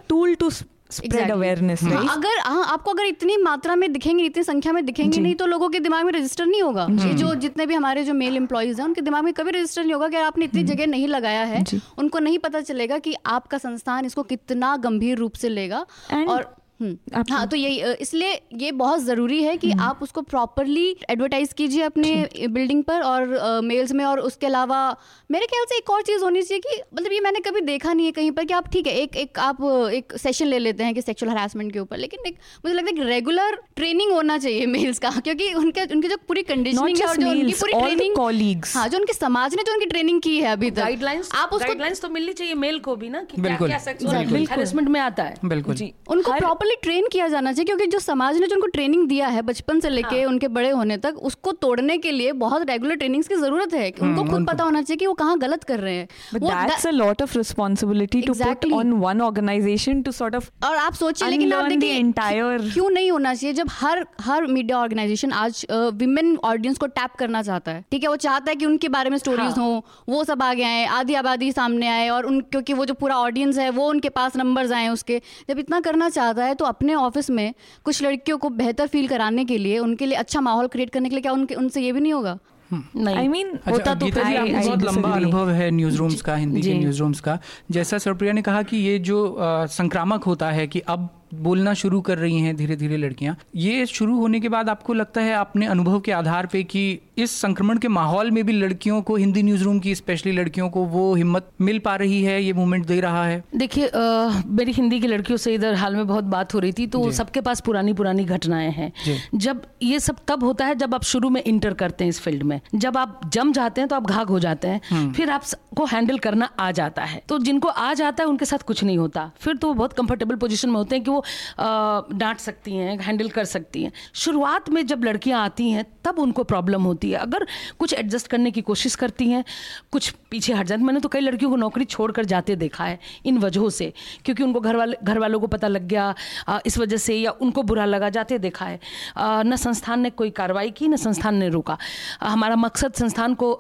Tool awareness. हाँ, right? अगर हाँ आपको अगर इतनी मात्रा में दिखेंगे इतनी संख्या में दिखेंगे नहीं तो लोगों के दिमाग में रजिस्टर नहीं होगा। ये जो जितने भी हमारे जो मेल एम्प्लॉयज़ हैं उनके दिमाग में कभी रजिस्टर नहीं होगा कि आपने इतनी जगह नहीं लगाया है। उनको नहीं पता चलेगा कि आपका संस्थान इसको कितना गंभीर रूप से लेगा और हम्म, हाँ तो यही इसलिए ये बहुत ज़रूरी है कि आप उसको प्रॉपरली एडवर्टाइज कीजिए अपने बिल्डिंग पर और मेल्स में और उसके अलावा मेरे ख्याल से एक और चीज़ होनी चाहिए कि मतलब ये मैंने कभी देखा नहीं है कहीं पर कि आप ठीक है एक एक आप एक सेशन ले लेते हैं कि सेक्सुअल हरासमेंट के ऊपर लेकिन एक मुझे लगता है कि रेगुलर ट्रेनिंग होना चाहिए मेल्स का क्योंकि उनके उनकी जो पूरी कंडीशनिंग है और जो उनकी पूरी ट्रेनिंग colleagues. हाँ जो उनके समाज ने जो उनकी ट्रेनिंग की है अभी तक। गाइडलाइंस आप उसको गाइडलाइंस तो मिलनी चाहिए मेल को भी ना कि क्या सेक्सुअल। हैरेसमेंट में आता है। बिल्कुल। जी। उनको हर- प्रॉपरली ट्रेन किया जाना चाहिए क्योंकि जो समाज ने जो उनको ट्रेनिंग दिया है बचपन से लेके हाँ। उनके बड़े होने तक उसको तोड़ने के लिए बहुत रेगुलर ट्रेनिंग्स की ज़रूरत है उनको खुद पता होना चाहिए कि वो कहाँ गलत कर रहे हैं But वो that's दा- a lot of responsibility to Exactly. put on one organization to sort of और आप सोचिए लेकिन आप देखिए entire- क्यों नहीं होना चाहिए जब हर हर मीडिया ऑर्गेनाइजेशन आज विमेन ऑडियंस को टैप करना चाहता है ठीक है वो चाहता है कि उनके बारे में स्टोरीज हाँ। हों वो सब आगे आए आधी आबादी सामने आए और उन क्योंकि वो जो पूरा ऑडियंस है वो उनके पास नंबर्स आए उसके जब इतना करना चाहता है तो अपने ऑफ़िस में कुछ लड़कियों को बेहतर फील कराने के लिए उनके लिए अच्छा माहौल क्रिएट करने के लिए क्या उनके उनसे ये भी नहीं होगा? नहीं। I mean, अच्छा होता तो गीता जी आपको बहुत लंबा अनुभव है न्यूज़ रूम्स का हिंदी के न्यूज़ रूम्स का। जैसा सरप्रिया ने कहा कि ये जो संक्रामक होता है कि अब बोलना शुरू कर रही हैं धीरे धीरे लड़कियाँ। ये शुरू होने के बाद आपको लगता है अपने अनुभव के आधार पे कि इस संक्रमण के माहौल में भी लड़कियों को हिंदी न्यूज़ रूम की स्पेशली लड़कियों को वो हिम्मत मिल पा रही है ये मूवमेंट दे रहा है? देखिए मेरी हिंदी की लड़कियों से इधर हाल में बहुत बात हो रही थी तो सबके पास पुरानी पुरानी घटनाएँ हैं। जब ये सब तब होता है जब आप शुरू में इंटर करते हैं इस फ़ील्ड में। जब आप जम जाते हैं तो आप घाघ हो जाते हैं फिर आपको हैंडल करना आ जाता है। तो जिनको आ जाता है उनके साथ कुछ नहीं होता। फिर तो वो बहुत कंफर्टेबल पोजिशन में होते हैं कि वो डांट सकती हैं हैंडल कर सकती हैं। शुरुआत में जब लड़कियाँ आती हैं, तब उनको प्रॉब्लम होती है। अगर कुछ एडजस्ट करने की कोशिश करती हैं, कुछ पीछे हट जाती मैंने तो कई लड़कियों को नौकरी छोड़ कर जाते देखा है, इन वजहों से। क्योंकि उनको घर वाले, घर वालों को पता लग गया इस वजह से या उनको बुरा लगा, जाते देखा है। न संस्थान ने कोई कार्रवाई की, न संस्थान ने रोका। हमारा मकसद संस्थान को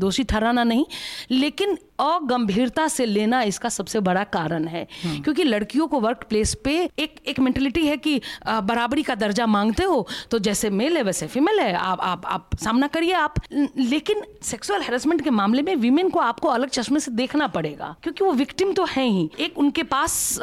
दोषी ठहराना नहीं, लेकिन अगंभीरता से लेना इसका सबसे बड़ा कारण है। क्योंकि लड़कियों को वर्क प्लेस पे एक एक मेंटलिटी है कि बराबरी का दर्जा मांगते हो तो जैसे मेल है वैसे फीमेल है। आप आप आप सामना करिए आप। लेकिन सेक्सुअल हैरेसमेंट के मामले में वीमेन को आपको अलग चश्मे से देखना पड़ेगा, क्योंकि वो विक्टिम तो है ही। एक उनके पास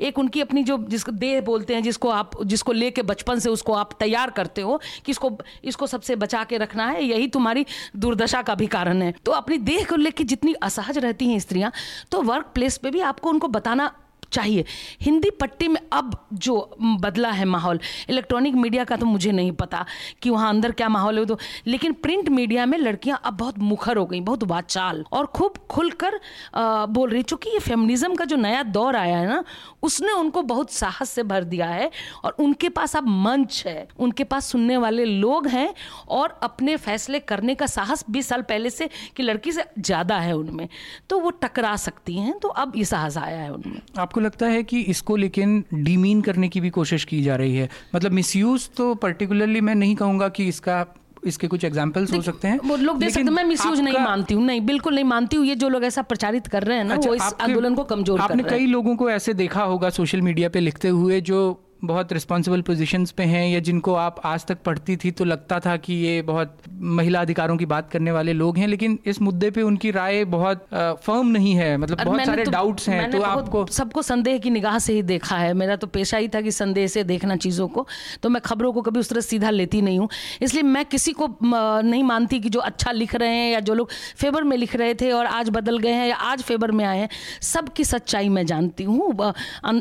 एक उनकी अपनी जो जिसको देह बोलते हैं, जिसको आप, जिसको लेके बचपन से उसको आप तैयार करते हो, कि इसको इसको सबसे बचा के रखना है, यही तुम्हारी दुर्दशा का भी कारण है। तो अपनी देह को लेके जितनी असहज रहती हैं स्त्रियाँ तो वर्क प्लेस पर भी आपको उनको बताना चाहिए। हिंदी पट्टी में अब जो बदला है माहौल, इलेक्ट्रॉनिक मीडिया का तो मुझे नहीं पता कि वहाँ अंदर क्या माहौल है तो लेकिन प्रिंट मीडिया में लड़कियाँ अब बहुत मुखर हो गई, बहुत वाचाल और खूब खुलकर बोल रही चूँकि ये फेमिनिज्म का जो नया दौर आया है ना, उसने उनको बहुत साहस से भर दिया है और उनके पास अब मंच है, उनके पास सुनने वाले लोग हैं और अपने फैसले करने का साहस बीस साल पहले से कि लड़की से ज़्यादा है उनमें तो वो टकरा सकती हैं तो अब ये साहस आया है उनमें। आपको लगता है कि इसको लेकिन डीमीन करने की भी कोशिश की जा रही है? मतलब मिसयूज तो पर्टिकुलरली मैं नहीं कहूँगा कि इसका इसके कुछ एग्जाम्पल्स हो सकते हैं वो लोग दे सकते हैं मैं मिसयूज नहीं मानती हूँ नहीं बिल्कुल नहीं मानती हूँ ये जो लोग ऐसा प्रचारित कर रहे हैं ना अच्छा, वो इस आंदोलन को कमज़ोर कर रहे हैं। कई लोगों को ऐसे देखा होगा सोशल मीडिया पे लिखते हुए जो बहुत रिस्पॉन्सिबल पोजीशंस पे हैं या जिनको आप आज तक पढ़ती थी तो लगता था कि ये बहुत महिला अधिकारों की बात करने वाले लोग हैं लेकिन इस मुद्दे पे उनकी राय बहुत फर्म नहीं है। मतलब बहुत सारे तो- डाउट्स हैं तो आपको सबको संदेह की निगाह से ही देखा है। मेरा तो पेशा ही था कि संदेह से देखना चीज़ों को तो मैं खबरों को कभी उस तरह सीधा लेती नहीं हूँ। इसलिए मैं किसी को नहीं मानती कि जो अच्छा लिख रहे हैं या जो लोग फेवर में लिख रहे थे और आज बदल गए हैं या आज फेवर में आए हैं सबकी सच्चाई मैं जानती हूँ।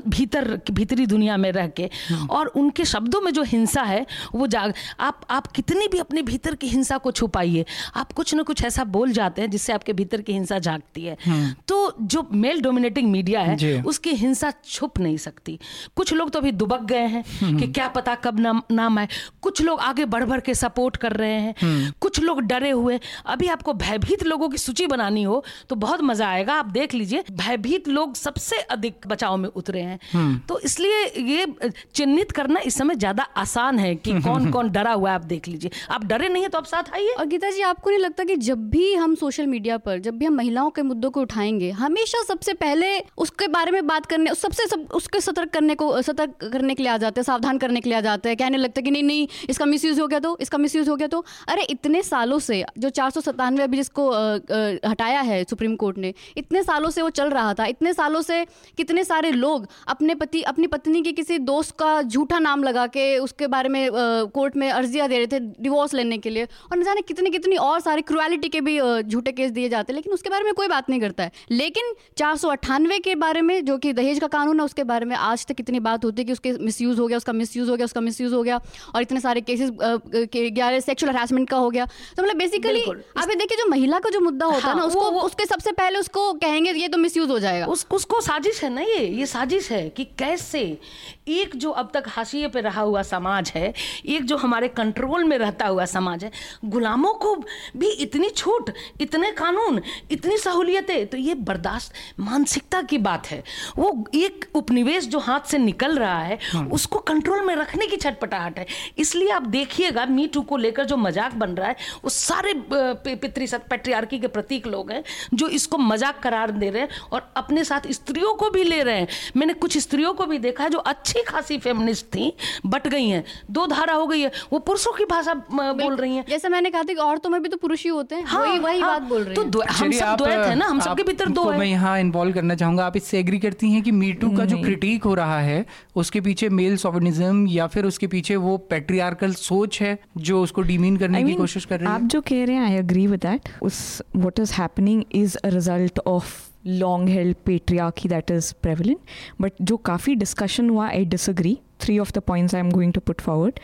भीतर भीतरी दुनिया में रह के। और उनके शब्दों में जो हिंसा है वो जाग आप आप कितनी भी अपने भीतर की हिंसा को छुपाइए आप कुछ ना कुछ ऐसा बोल जाते हैं जिससे आपके भीतर की हिंसा जागती है। तो जो मेल डोमिनेटिंग मीडिया है उसकी हिंसा छुप नहीं सकती। कुछ लोग तो अभी दुबक गए हैं कि क्या पता कब नाम नाम आए। कुछ लोग आगे बढ़ बढ़ के सपोर्ट कर रहे हैं। कुछ लोग डरे हुए अभी आपको भयभीत लोगों की सूची बनानी हो तो बहुत मज़ा आएगा। आप देख लीजिए भयभीत लोग सबसे अधिक बचाव में उतरे हैं। तो इसलिए ये चिन्हित करना इस समय ज़्यादा आसान है कि <laughs> कौन कौन डरा हुआ है आप देख लीजिए। आप डरे नहीं है तो आप साथ आइए। और गीता जी आपको नहीं लगता कि जब भी हम सोशल मीडिया पर जब भी हम महिलाओं के मुद्दों को उठाएँगे हमेशा सबसे पहले उसके बारे में बात करने सबसे सब उसके सतर्क करने को सतर्क करने के लिए आ जाते हैं सावधान करने के लिए आ जाते हैं। कहने लगता है कि नहीं नहीं इसका मिस हो गया तो इसका मिस हो गया तो। अरे इतने सालों से जो चार सौ सत्तानवे अभी जिसको हटाया है सुप्रीम कोर्ट ने इतने सालों से वो चल रहा था इतने सालों से कितने सारे लोग अपने पति अपनी पत्नी के किसी दोस्त का झूठा नाम लगा के उसके बारे में कोर्ट में अर्जियाँ दे रहे थे डिवोर्स लेने के लिए। और न जाने कितनी कितनी और सारे क्रुएलिटी के भी झूठे केस दिए जाते हैं लेकिन उसके बारे में कोई बात नहीं करता है। लेकिन चार के बारे में जो कि दहेज का कानून है उसके बारे में आज तक इतनी बात होती है कि उसके मिस हो गया उसका मिस हो गया उसका मिस हो गया और इतने सारे केसेस ग्यारह सेक्शुअल हरासमेंट का हो गया। तो मतलब बेसिकली आप देखिए जो महिला का जो मुद्दा होता है ना हाँ, उसको उसके सबसे पहले उसको कहेंगे ये तो मिस हो जाएगा। उसको साजिश है ना ये ये साजिश है कि कैसे एक जो अब तक हाशिए पे रहा हुआ समाज है एक जो हमारे कंट्रोल में रहता हुआ समाज है गुलामों को भी इतनी छूट इतने कानून इतनी सहूलियतें तो ये बर्दाश्त मानसिकता की बात है। वो एक उपनिवेश जो हाथ से निकल रहा है हाँ। उसको कंट्रोल में रखने की छटपटाहट है। इसलिए आप देखिएगा मी टू को लेकर जो मज़ाक बन रहा है वो सारे पितृ पेट्रियार्की के प्रतीक लोग हैं जो इसको मज़ाक करार दे रहे हैं और अपने साथ स्त्रियों को भी ले रहे हैं। मैंने कुछ स्त्रियों को भी देखा है जो अच्छी खासी फेमिनिस्ट थी बट गई हैं। दो धारा हो गई है। वो पुरुषों की भाषा बोल रही हैं। जैसे मैंने कहा था कि औरतों में भी तो पुरुष ही होते हैं। हाँ, वही वही हाँ, बात बोल रहे हैं। तो हम सब द्वैत है ना हम सबके भीतर दो है। मैं यहाँ इन्वॉल्व करना चाहूँगा। आप इससे एग्री करती हैं कि मीटू का जो क्रिटिक हो रहा है उसके पीछे मेल सोवनिज्म या फिर उसके पीछे वो पेट्रियार्कल सोच है जो उसको डिमीन करने की कोशिश कर रही है? आप जो कह रहे हैं आई एग्री विद दैट उस what is happening is a result of long held patriarchy that is prevalent but जो काफ़ी डिस्कशन हुआ I disagree three of the points I am going to put forward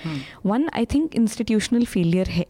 one I think institutional failure है.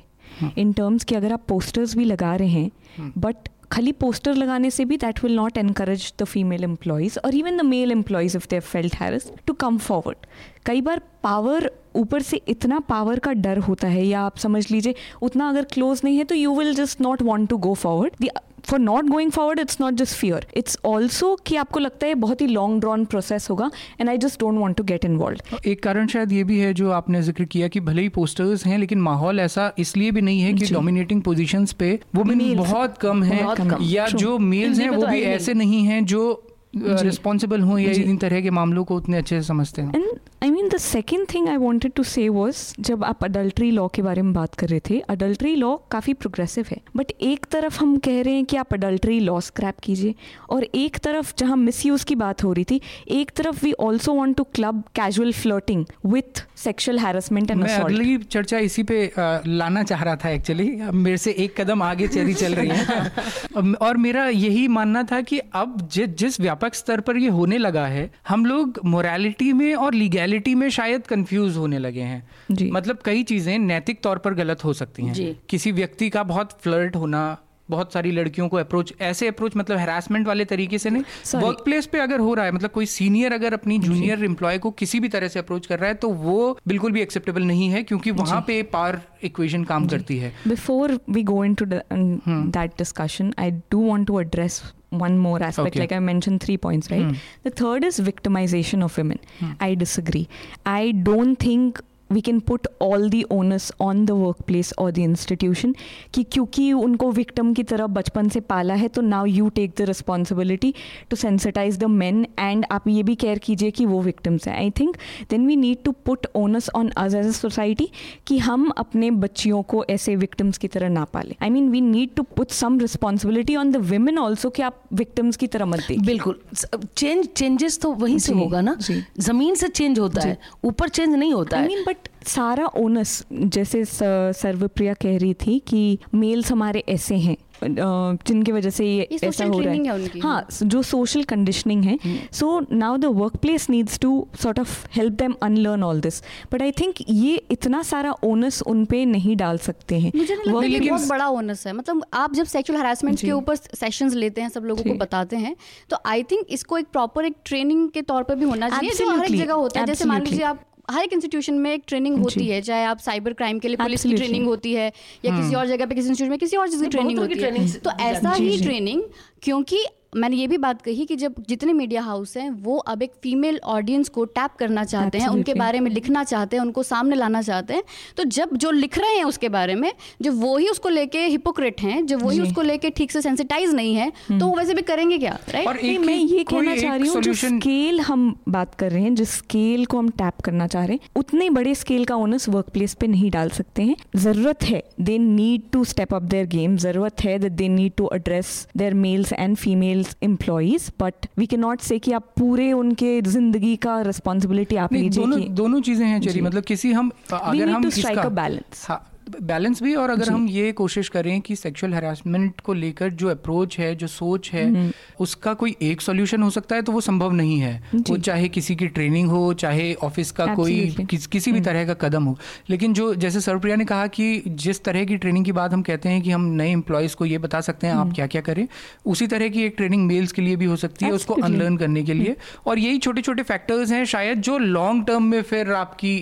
In terms की अगर आप posters भी लगा रहे हैं hmm. बट खाली पोस्टर लगाने से भी that will not encourage the female employees और even the male employees if they felt harass to come forward कई बार पावर ऊपर से इतना पावर का डर होता है या आप समझ लीजिए उतना अगर क्लोज नहीं है तो you will just not want to go forward for not going forward it's not just fear it's also कि आपको लगता है बहुत ही लॉन्ग ड्रॉन प्रोसेस होगा and I just don't want to get involve एक कारण शायद ये भी है जो आपने ज़िक्र किया कि भले ही पोस्टर्स हैं लेकिन माहौल ऐसा इसलिए भी नहीं है कि डोमिनेटिंग पोजिशन पे वुमेन बहुत कम है या जो मेल्स हैं वो तो भी ऐसे नहीं हैं जो रिस्पॉन्सिबल हूँ या इन तरह के मामलों को उतने अच्छे से समझते हैं। I mean the second thing I wanted to say was जब आप अडल्ट्री लॉ के बारे में बात कर रहे थे अडल्ट्री लॉ काफ़ी प्रोग्रेसिव है। बट एक तरफ़ हम कह रहे हैं कि आप अडल्ट्री लॉ स्क्रैप कीजिए और एक तरफ़ जहाँ मिस यूज़ की बात हो रही थी एक तरफ़ we also want to club casual flirting with sexual harassment and अगली चर्चा इसी पे लाना चाह रहा था एक्चुअली मेरे से एक कदम आगे चेरी चल रही है। <laughs> और मेरा यही मानना था कि अब जिस व्यापक स्तर पर ये होने लगा है हम लोग मोरालिटी में और लीगैलिटी रियलिटी में शायद कंफ्यूज होने लगे हैं। मतलब कई चीज़ें नैतिक तौर पर गलत हो सकती हैं। किसी व्यक्ति का बहुत फ्लर्ट होना बहुत सारी लड़कियों को अप्रोच ऐसे अप्रोच मतलब हैरासमेंट वाले तरीके से नहीं। वर्क प्लेस पे अगर हो रहा है मतलब कोई सीनियर अगर अपनी जूनियर एम्प्लॉय को किसी भी तरह से अप्रोच कर रहा है तो वो बिल्कुल भी एक्सेप्टेबल नहीं है क्योंकि वहाँ पे पार इक्वेशन काम करती है। Before we go into that discussion I do want to address one more aspect okay. like i mentioned three points right? Mm. the third is victimization of women. Mm. i disagree. I don't think we can put all the onus on the work place और the institution कि क्योंकि उनको victim की तरह बचपन से पाला है तो now you take the responsibility to sensitize the man and आप ये भी केयर कीजिए कि वो विक्टम्स हैं। I think then we need to put onus on us as a society कि हम अपने बच्चियों को ऐसे विक्टम्स की तरह ना पालें। I mean we need to put some responsibility on the women also कि आप विक्टम्स की तरह मत दें बिल्कुल। चेंज चेंजेस तो वहीं से होगा ना। ज़मीन से चेंज होता है ऊपर चेंज नहीं होता है। बट सारा ओनस जैसे सर्वप्रिया कह रही थी कि मेल्स हमारे ऐसे हैं जिनकी वजह से ये, ये ऐसा हो रहा है, है हाँ जो सोशल कंडीशनिंग है। So now the work place needs to sort of help them unlearn all this but I think ये इतना सारा ओनस उन पे नहीं डाल सकते हैं। मुझे नहीं बहुत बड़ा ओनस है। मतलब आप जब सेक्सुअल हरासमेंट के ऊपर सेशंस लेते हैं सब लोगों को बताते हैं तो आई थिंक इसको एक प्रॉपर एक ट्रेनिंग के तौर पर भी होना चाहिए जो हर एक जगह होता है। जैसे मान लीजिए आप हर एक इंस्टीट्यूशन में एक ट्रेनिंग होती है चाहे आप साइबर क्राइम के लिए पुलिस की ट्रेनिंग होती है या किसी hmm. और जगह पे किसी इंस्टीट्यूट में किसी और चीज़ की ट्रेनिंग होती है। तो ऐसा ही। ट्रेनिंग क्योंकि मैंने ये भी बात कही कि जब जितने मीडिया हाउस हैं वो अब एक फीमेल ऑडियंस को टैप करना चाहते हैं उनके बारे में लिखना चाहते हैं उनको सामने लाना चाहते हैं तो जब जो लिख रहे हैं उसके बारे में जो वो ही उसको लेके हिपोक्रेट हैं जो वही उसको लेके ठीक से सेंसिटाइज नहीं है तो वो वैसे भी करेंगे क्या राइट और एक मैं ये कहना चाह रही हूँ जो स्केल हम बात कर रहे हैं जिस स्केल को हम टैप करना चाह रहे हैं उतने बड़े स्केल का ओनस वर्क प्लेस पे नहीं डाल सकते हैं। ज़रूरत है they need to step up their game ज़रूरत है that they need to address their males and females employees but we can not say कि आप पूरे उनके ज़िंदगी का रिस्पॉन्सिबिलिटी आप लीजिए दोनों दोनों चीज़ें हैं चेरी। मतलब किसी हम अगर हम a हाँ बैलेंस भी और अगर हम ये कोशिश करें कि सेक्सुअल हरासमेंट को लेकर जो अप्रोच है जो सोच है हम्म। उसका कोई एक सॉल्यूशन हो सकता है तो वो संभव नहीं है। वो चाहे किसी की ट्रेनिंग हो चाहे ऑफ़िस का कोई. किस, किसी भी तरह का कदम हो। लेकिन जो जैसे सरप्रिया ने कहा कि जिस तरह की ट्रेनिंग की बात हम कहते हैं कि हम नए एम्प्लॉयज़ को ये बता सकते हैं आप क्या क्या करें उसी तरह की एक ट्रेनिंग मेल्स के लिए भी हो सकती है उसको अनलर्न करने के लिए। और यही छोटे छोटे फैक्टर्स हैं शायद जो लॉन्ग टर्म में फिर आपकी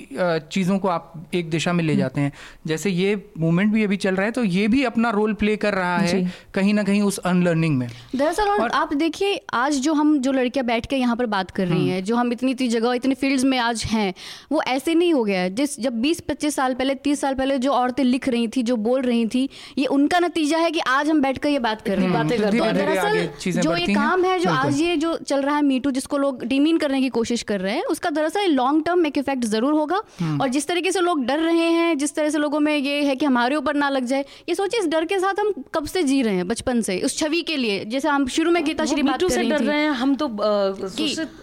चीज़ों को आप एक दिशा में ले जाते हैं। जैसे ये मूवमेंट भी अभी चल रहा है तो ये भी अपना रोल प्ले कर रहा है कहीं ना कहीं उस अनलर्निंग में। दरअसल और, आप देखिए आज जो हम जो लड़कियाँ बैठ के यहाँ पर बात कर रही हैं जो हम इतनी इतनी जगह इतनी फील्ड्स में आज हैं वो ऐसे नहीं हो गया है। जिस जब 20-25 साल पहले 30 साल पहले जो औरतें लिख रही थी जो बोल रही थी ये उनका नतीजा है कि आज हम बैठ कर ये बात कर रहे हैं। बातें तो करते हैं, दरअसल जो ये काम है जो आज ये जो चल रहा है मीटू जिसको लोग डिमीन करने की कोशिश कर रहे हैं उसका दरअसल लॉन्ग टर्म एक इफ़ेक्ट ज़रूर होगा। और जिस तरीके से लोग डर रहे हैं जिस तरह से लोगों में ये है कि हमारे ऊपर ना लग जाए। ये सोचिए इस डर के साथ हम कब से जी रहे हैं बचपन से? उस छवि के लिए जैसे हम शुरू में गीता श्री बात कर से डर रहे हैं हम तो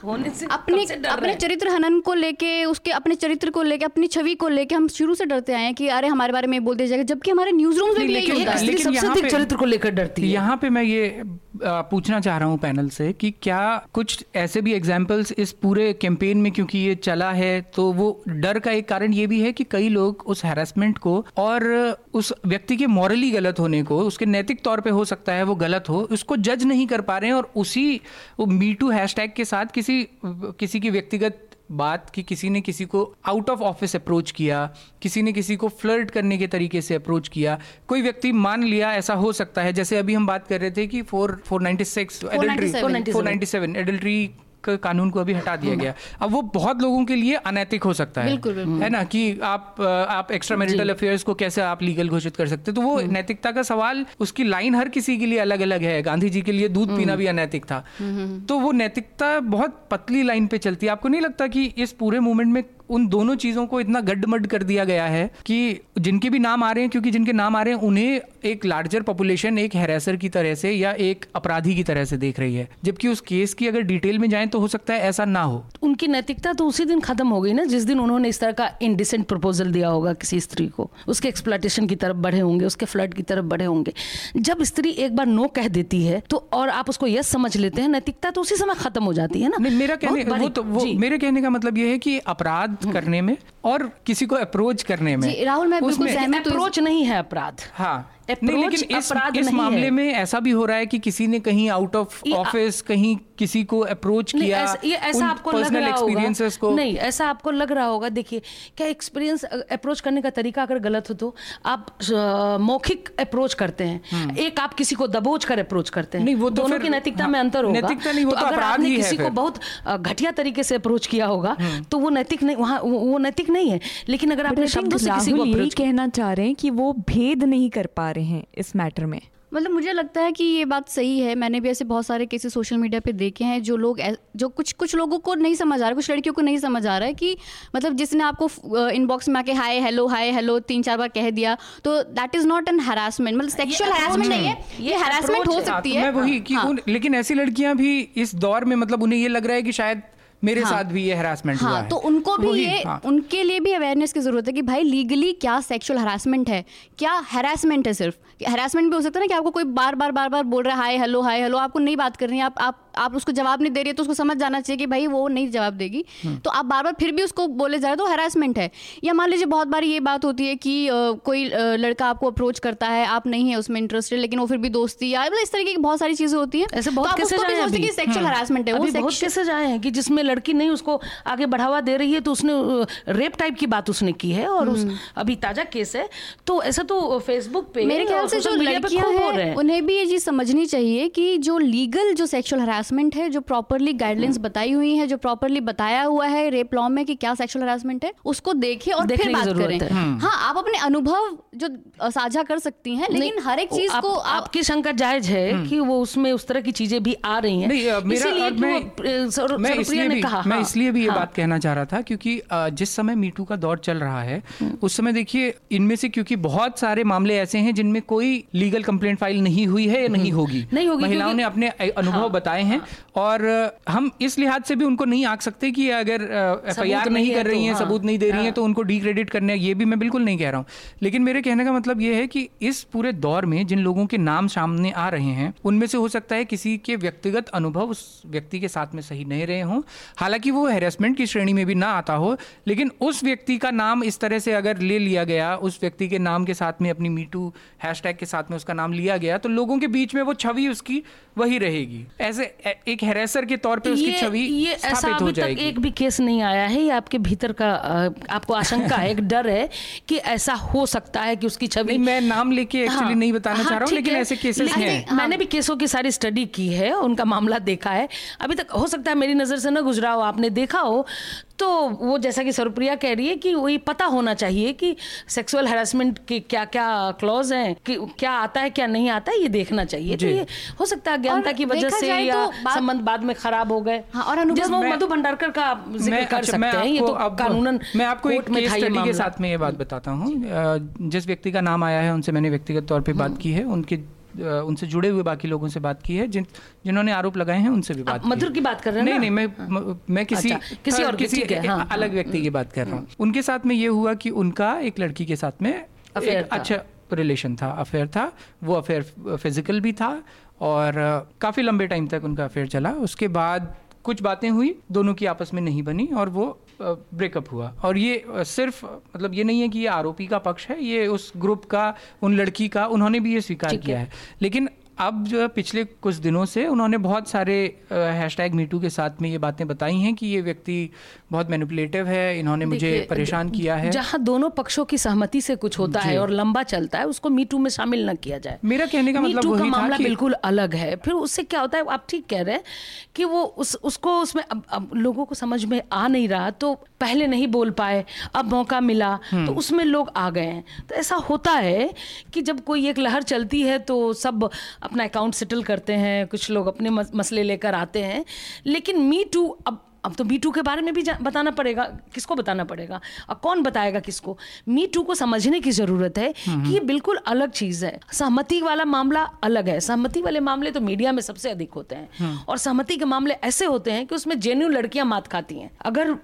होने से अपने अपने चरित्र हनन को लेके उसके अपने चरित्र को लेके अपनी छवि को लेके हम शुरू से डरते आए हैं कि अरे हमारे बारे में बोल दिया जाएगा जबकि हमारे न्यूज़ रूम में भी यही होता है। सबसे यहाँ पे- चरित्र को लेकर डरती है। यहाँ पे मैं ये पूछना चाह रहा हूँ पैनल से कि क्या कुछ ऐसे भी एग्जाम्पल्स इस पूरे कैंपेन में, क्योंकि ये चला है तो वो डर का एक कारण ये भी है कि कई लोग उस हैरेसमेंट को और उस व्यक्ति के मॉरली गलत होने को, उसके नैतिक तौर पे हो सकता है वो गलत हो, उसको जज नहीं कर पा रहे हैं और उसी वो मी टू हैशटैग के साथ किसी किसी की व्यक्तिगत बात कि किसी ने किसी को आउट ऑफ़ ऑफ़िस अप्रोच किया किसी ने किसी को फ्लर्ट करने के तरीके से अप्रोच किया कोई व्यक्ति मान लिया ऐसा हो सकता है। जैसे अभी हम बात कर रहे थे कि four four ninety six adultery four ninety seven adultery कानून को अभी हटा दिया गया। अब वो बहुत लोगों के लिए अनैतिक हो सकता है। बिल्कुल, बिल्कुल। है ना कि आप आप एक्स्ट्रा मैरिटल अफेयर्स को कैसे आप लीगल घोषित कर सकते तो वो नैतिकता का सवाल उसकी लाइन हर किसी के लिए अलग अलग है। गांधी जी के लिए दूध पीना भी अनैतिक था। तो वो नैतिकता बहुत पतली लाइन पे चलती है। आपको नहीं लगता कि इस पूरे मूवमेंट में उन दोनों चीज़ों को इतना गड्ढमड कर दिया गया है कि जिनके भी नाम आ रहे हैं क्योंकि जिनके नाम आ रहे हैं उन्हें एक लार्जर पॉपुलेशन एक हैरेसर की तरह से या एक अपराधी की तरह से देख रही है। जबकि उस केस की अगर डिटेल में जाए तो हो सकता है ऐसा ना हो। उनकी नैतिकता तो उसी दिन खत्म हो गई ना जिस दिन उन्होंने इस तरह का इनडिसेंट प्रपोजल दिया होगा किसी स्त्री को। उसके एक्सप्लाटेशन की तरफ़ बढ़े होंगे उसके फ्लड की तरफ़ बढ़े होंगे। जब स्त्री एक बार नो कह देती है तो और आप उसको यस समझ लेते हैं नैतिकता तो उसी समय खत्म हो जाती है ना। मेरा कहने वो तो वो मेरे कहने का मतलब ये है कि अपराध करने में और किसी को अप्रोच करने में। राहुल, मैं बिल्कुल सहमत अप्रोच नहीं है अपराध। हाँ। नहीं लेकिन इस, इस मामले है। में ऐसा भी हो रहा है कि किसी ने कहीं आउट ऑफ़ ऑफ़िस कहीं किसी को अप्रोच किया ऐसा, ये ऐसा आपको लग रहा होगा। को नहीं ऐसा आपको लग रहा होगा। देखिए क्या एक्सपीरियंस अप्रोच करने का तरीका अगर गलत हो तो आप मौखिक अप्रोच करते हैं। एक आप किसी को दबोच कर अप्रोच करते हैं। नहीं, वो तो दोनों की नैतिकता हाँ, में अंतर होगा। नैतिकता नहीं, वो तो अगर आपने किसी को बहुत घटिया तरीके से अप्रोच किया होगा तो वो नैतिक नहीं वहाँ वो नैतिक नहीं है। लेकिन अगर आपने शब्दों से किसी को अप्रोच कहना चाह रहे हैं कि वो भेद नहीं कर पा रहे हैं इस मैटर में? मतलब मुझे लगता है कि ये बात सही है। मैंने भी ऐसे बहुत सारे केसेस सोशल मीडिया पे देखे हैं जो लोग जो कुछ कुछ लोगों को नहीं समझ आ रहा कुछ लड़कियों को नहीं समझ आ रहा है कि मतलब जिसने आपको इनबॉक्स में आके हाय हेलो हाय हेलो तीन चार बार कह दिया तो that is not an harassment मतलब सेक्सुअल हरासमेंट नहीं है। ये हरासमेंट हो सकती हाँ, है। मैं वही कि हाँ। लेकिन ऐसी लड़कियाँ भी इस दौर में मतलब उन्हें ये लग रहा है कि शायद मेरे हाँ। साथ भी ये हरासमेंट हुआ हाँ है तो उनको भी ये हाँ। उनके लिए भी अवेयरनेस की ज़रूरत है कि भाई लीगली क्या सेक्सुअल हरासमेंट है क्या हरासमेंट है सिर्फ़ हरासमेंट भी हो सकता है ना कि आपको कोई बार बार बार बार बोल रहा है हाय हेलो हाय हेलो आपको नहीं बात करनी है आप आप आप उसको जवाब नहीं दे रही है तो उसको समझ जाना चाहिए कि भाई वो नहीं जवाब देगी। तो आप बार बार फिर भी उसको बोले जा रहे तो हरासमेंट है। या मान लीजिए बहुत बार ये बात होती है कि कोई लड़का आपको अप्रोच करता है आप नहीं है उसमें इंटरेस्टेड लेकिन वो फिर भी दोस्ती या मतलब इस तरीके की बहुत सारी चीज़ें होती हैं। ऐसे तो बहुत हैं। कि सेक्सुअल हरासमेंट है वो बहुत आए हैं कि जिसमें लड़की नहीं उसको आगे बढ़ावा दे रही है तो उसने रेप टाइप की बात उसने की है और उस अभी ताज़ा केस है। तो ऐसा तो फेसबुक पे मेरे ख्याल से जो social लड़कियाँ हो रहे उन्हें भी ये चीज़ समझनी चाहिए कि जो लीगल जो सेक्सुअल हरासमेंट है जो प्रॉपरली गाइडलाइंस बताई हुई है जो प्रॉपरली बताया हुआ है रेप लॉ में कि क्या सेक्सुअल हरासमेंट है उसको देखें और फिर बात करें। हाँ। आप अपने अनुभव जो साझा कर सकती हैं लेकिन हर एक चीज़ को आपकी शंका जायज़ है कि वो उसमें उस तरह की चीज़ें भी आ रही हैं। इसलिए भी मैं हाँ, इसलिए भी ये हाँ। बात कहना चाह रहा था क्योंकि जिस समय मीटू का दौर चल रहा है उस समय देखिए इनमें से क्योंकि बहुत सारे मामले ऐसे हैं जिनमें कोई लीगल कंप्लेंट फ़ाइल नहीं हुई है या नहीं होगी? नहीं होगी महिलाओं ने अपने अनुभव हाँ, बताए हैं और हम इस लिहाज से भी उनको नहीं आंक सकते कि अगर एफ़ नहीं नहीं कर रही तो, हैं हाँ, सबूत नहीं दे रही हैं हाँ। तो उनको डिक्रेडिट करने ये भी मैं बिल्कुल नहीं कह रहा हूँ। लेकिन मेरे कहने का मतलब ये है कि इस पूरे दौर में जिन लोगों के नाम सामने आ रहे हैं उनमें से हो सकता है किसी के व्यक्तिगत अनुभव उस व्यक्ति के साथ में सही नहीं रहे हों। हालाँकि वो हैरेसमेंट की श्रेणी में भी ना आता हो लेकिन उस व्यक्ति का नाम इस तरह से अगर ले लिया गया उस व्यक्ति के नाम के साथ में अपनी मीटू हैशटैग के साथ में उसका नाम लिया गया तो लोगों के बीच में वो छवि उसकी वही रहेगी। ऐसे एक हैरेसर के तौर पे उसकी छवि ये ऐसा हो अभी तक एक भी केस नहीं आया है ये आपके भीतर का आपको आशंका है एक <laughs> डर है कि ऐसा हो सकता है कि उसकी छवि मैं नाम लेके एक्चुअली हाँ, नहीं बताना हाँ, चाह रहा हूँ लेकिन ऐसे केसेस हैं। मैंने भी केसों की सारी स्टडी की है उनका मामला देखा है। अभी तक हो सकता है मेरी नज़र से ना गुजरा हो आपने देखा हो तो वो जैसा कि सरप्रिया कह रही है कि वही पता होना चाहिए कि सेक्सुअल हेरासमेंट के क्या क्या क्लॉज हैं कि क्या आता है क्या नहीं आता है ये देखना चाहिए। तो ये हो सकता है अज्ञानता की वजह से या तो संबंध बाद में खराब हो गए। हाँ, और जिसमें मधु भंडारकर का ज़िक्र कर अच्छा, सकते हैं ये तो अब- कानूनन मैं आपको एक केस स्टडी के साथ में ये बात बताता हूँ। जिस व्यक्ति का नाम आया है उनसे मैंने व्यक्तिगत तौर पे बात की है उनके उनसे जुड़े हुए बाकी लोगों से बात की है जिन जिन्होंने आरोप लगाए हैं उनसे भी बात मधुर है। की बात कर रहे हैं नहीं नहीं मैं म- मैं किसी अच्छा, किसी और किसी ठीक है, हाँ, अलग व्यक्ति की बात कर रहा हूँ। उनके साथ में ये हुआ कि उनका एक लड़की के साथ में अच्छा रिलेशन था अफेयर था वो अफेयर फ़िज़िकल भी था और काफ़ी लंबे टाइम तक उनका अफेयर चला। उसके बाद कुछ बातें हुई दोनों की आपस में नहीं बनी और वो ब्रेकअप हुआ। और ये सिर्फ़ मतलब ये नहीं है कि ये आरोपी का पक्ष है ये उस ग्रुप का उन लड़की का उन्होंने भी ये स्वीकार। किया है। लेकिन अब जो है पिछले कुछ दिनों से उन्होंने बहुत सारे हैशटैग मीटू के साथ में ये बातें बताई हैं कि ये व्यक्ति बहुत मैनिपुलेटिव है इन्होंने मुझे परेशान किया है। जहाँ दोनों पक्षों की सहमति से कुछ होता है और लंबा चलता है उसको मीटू में शामिल न किया जाए। मेरा कहने का मतलब का मामला बिल्कुल अलग है। फिर उससे क्या होता है आप ठीक कह रहे हैं कि वो उस उसको उसमें अब, अब लोगों को समझ में आ नहीं रहा तो पहले नहीं बोल पाए अब मौका मिला हम्म। तो उसमें लोग आ गए हैं। तो ऐसा होता है कि जब कोई एक लहर चलती है तो सब अपना अकाउंट सेटल करते हैं, कुछ लोग अपने मसले लेकर आते हैं। लेकिन मी टू अब अब तो मी टू के बारे में भी बताना पड़ेगा किसको बताना पड़ेगा? और कौन बताएगा किसको? मी टू को समझने की ज़रूरत है कि ये बिल्कुल अलग चीज़ है। सहमति वाला मामला अलग है। सहमति वाले मामले तो मीडिया में सबसे अधिक होते हैं। और सहमति के मामले ऐसे होते हैं कि उसमें जेन्यू लड़कियाँ मात खाती हैं। अगर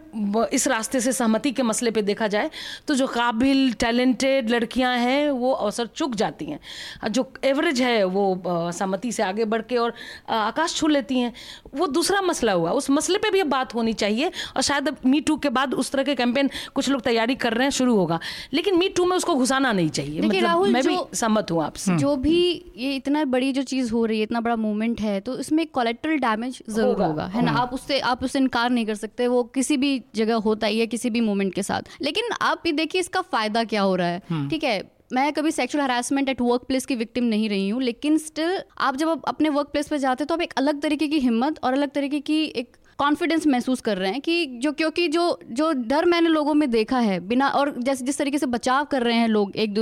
इस रास्ते से सहमति के मसले पर देखा जाए तो जो काबिल टैलेंटेड लड़कियाँ हैं वो अवसर चुक जाती हैं। जो एवरेज है वो सहमति से आगे बढ़ के और आकाश छू लेती हैं। वो दूसरा मसला हुआ। उस मसले पर भी अब बात होनी चाहिए और शायद मी टू के बाद उस तरह के कैंपेन कुछ लोग तैयारी कर रहे हैं शुरू होगा। लेकिन मी टू में उसको घुसाना नहीं चाहिए। देखिए, राहुल, मैं भी सहमत हूँ आपसे। जो भी ये इतना बड़ी जो चीज़ हो रही है इतना बड़ा मूवमेंट है तो इसमें कोलेट्रल डैमेज ज़रूर होगा, है ना? आप उससे आप उससे इनकार नहीं कर सकते वो किसी भी जगह होता ही है किसी भी मूवमेंट के साथ। लेकिन आप ये देखिए इसका फ़ायदा क्या हो रहा है। ठीक है मैं कभी sexual harassment at work place की विक्टिम नहीं रही हूँ लेकिन स्टिल आप जब आप अपने वर्क प्लेस पर जाते हो तो आप एक अलग तरीके की हिम्मत और अलग तरीके की एक कॉन्फिडेंस महसूस कर रहे हैं कि जो क्योंकि जो जो डर मैंने लोगों में देखा है बिना और जैसे जिस तरीके से बचाव कर रहे हैं लोग एक